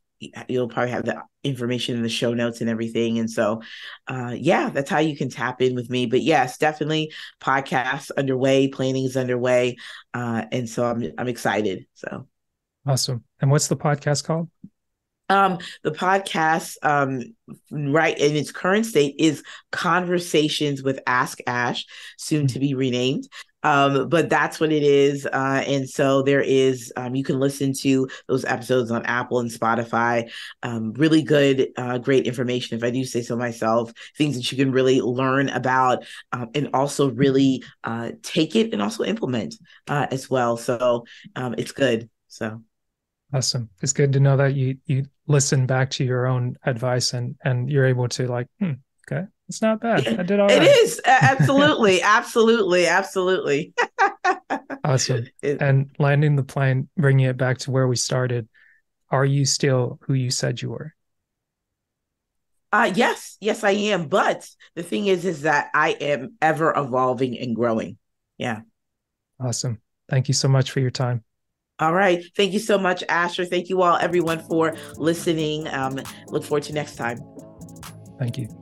you'll probably have the information in the show notes and everything. And so, uh, yeah, that's how you can tap in with me. But yes, definitely podcast underway, planning is underway, uh, and so I'm I'm excited. So awesome. And what's the podcast called? Um, the podcast, um, right in its current state, is Conversations with Ask Ash, soon to be renamed. Um, but that's what it is. Uh, and so there is, um, you can listen to those episodes on Apple and Spotify. Um, really good, uh, great information, if I do say so myself, things that you can really learn about um, and also really uh, take it and also implement uh, as well. So um, it's good. So. Awesome. It's good to know that you you listen back to your own advice and and you're able to like, hmm, okay, it's not bad. I did all it right. is absolutely, absolutely, absolutely. awesome. It, and landing the plane, bringing it back to where we started. Are you still who you said you were? Uh yes, yes, I am. But the thing is, is that I am ever evolving and growing. Yeah. Awesome. Thank you so much for your time. All right. Thank you so much, Asher. Thank you all, everyone, for listening. Um, look forward to next time. Thank you.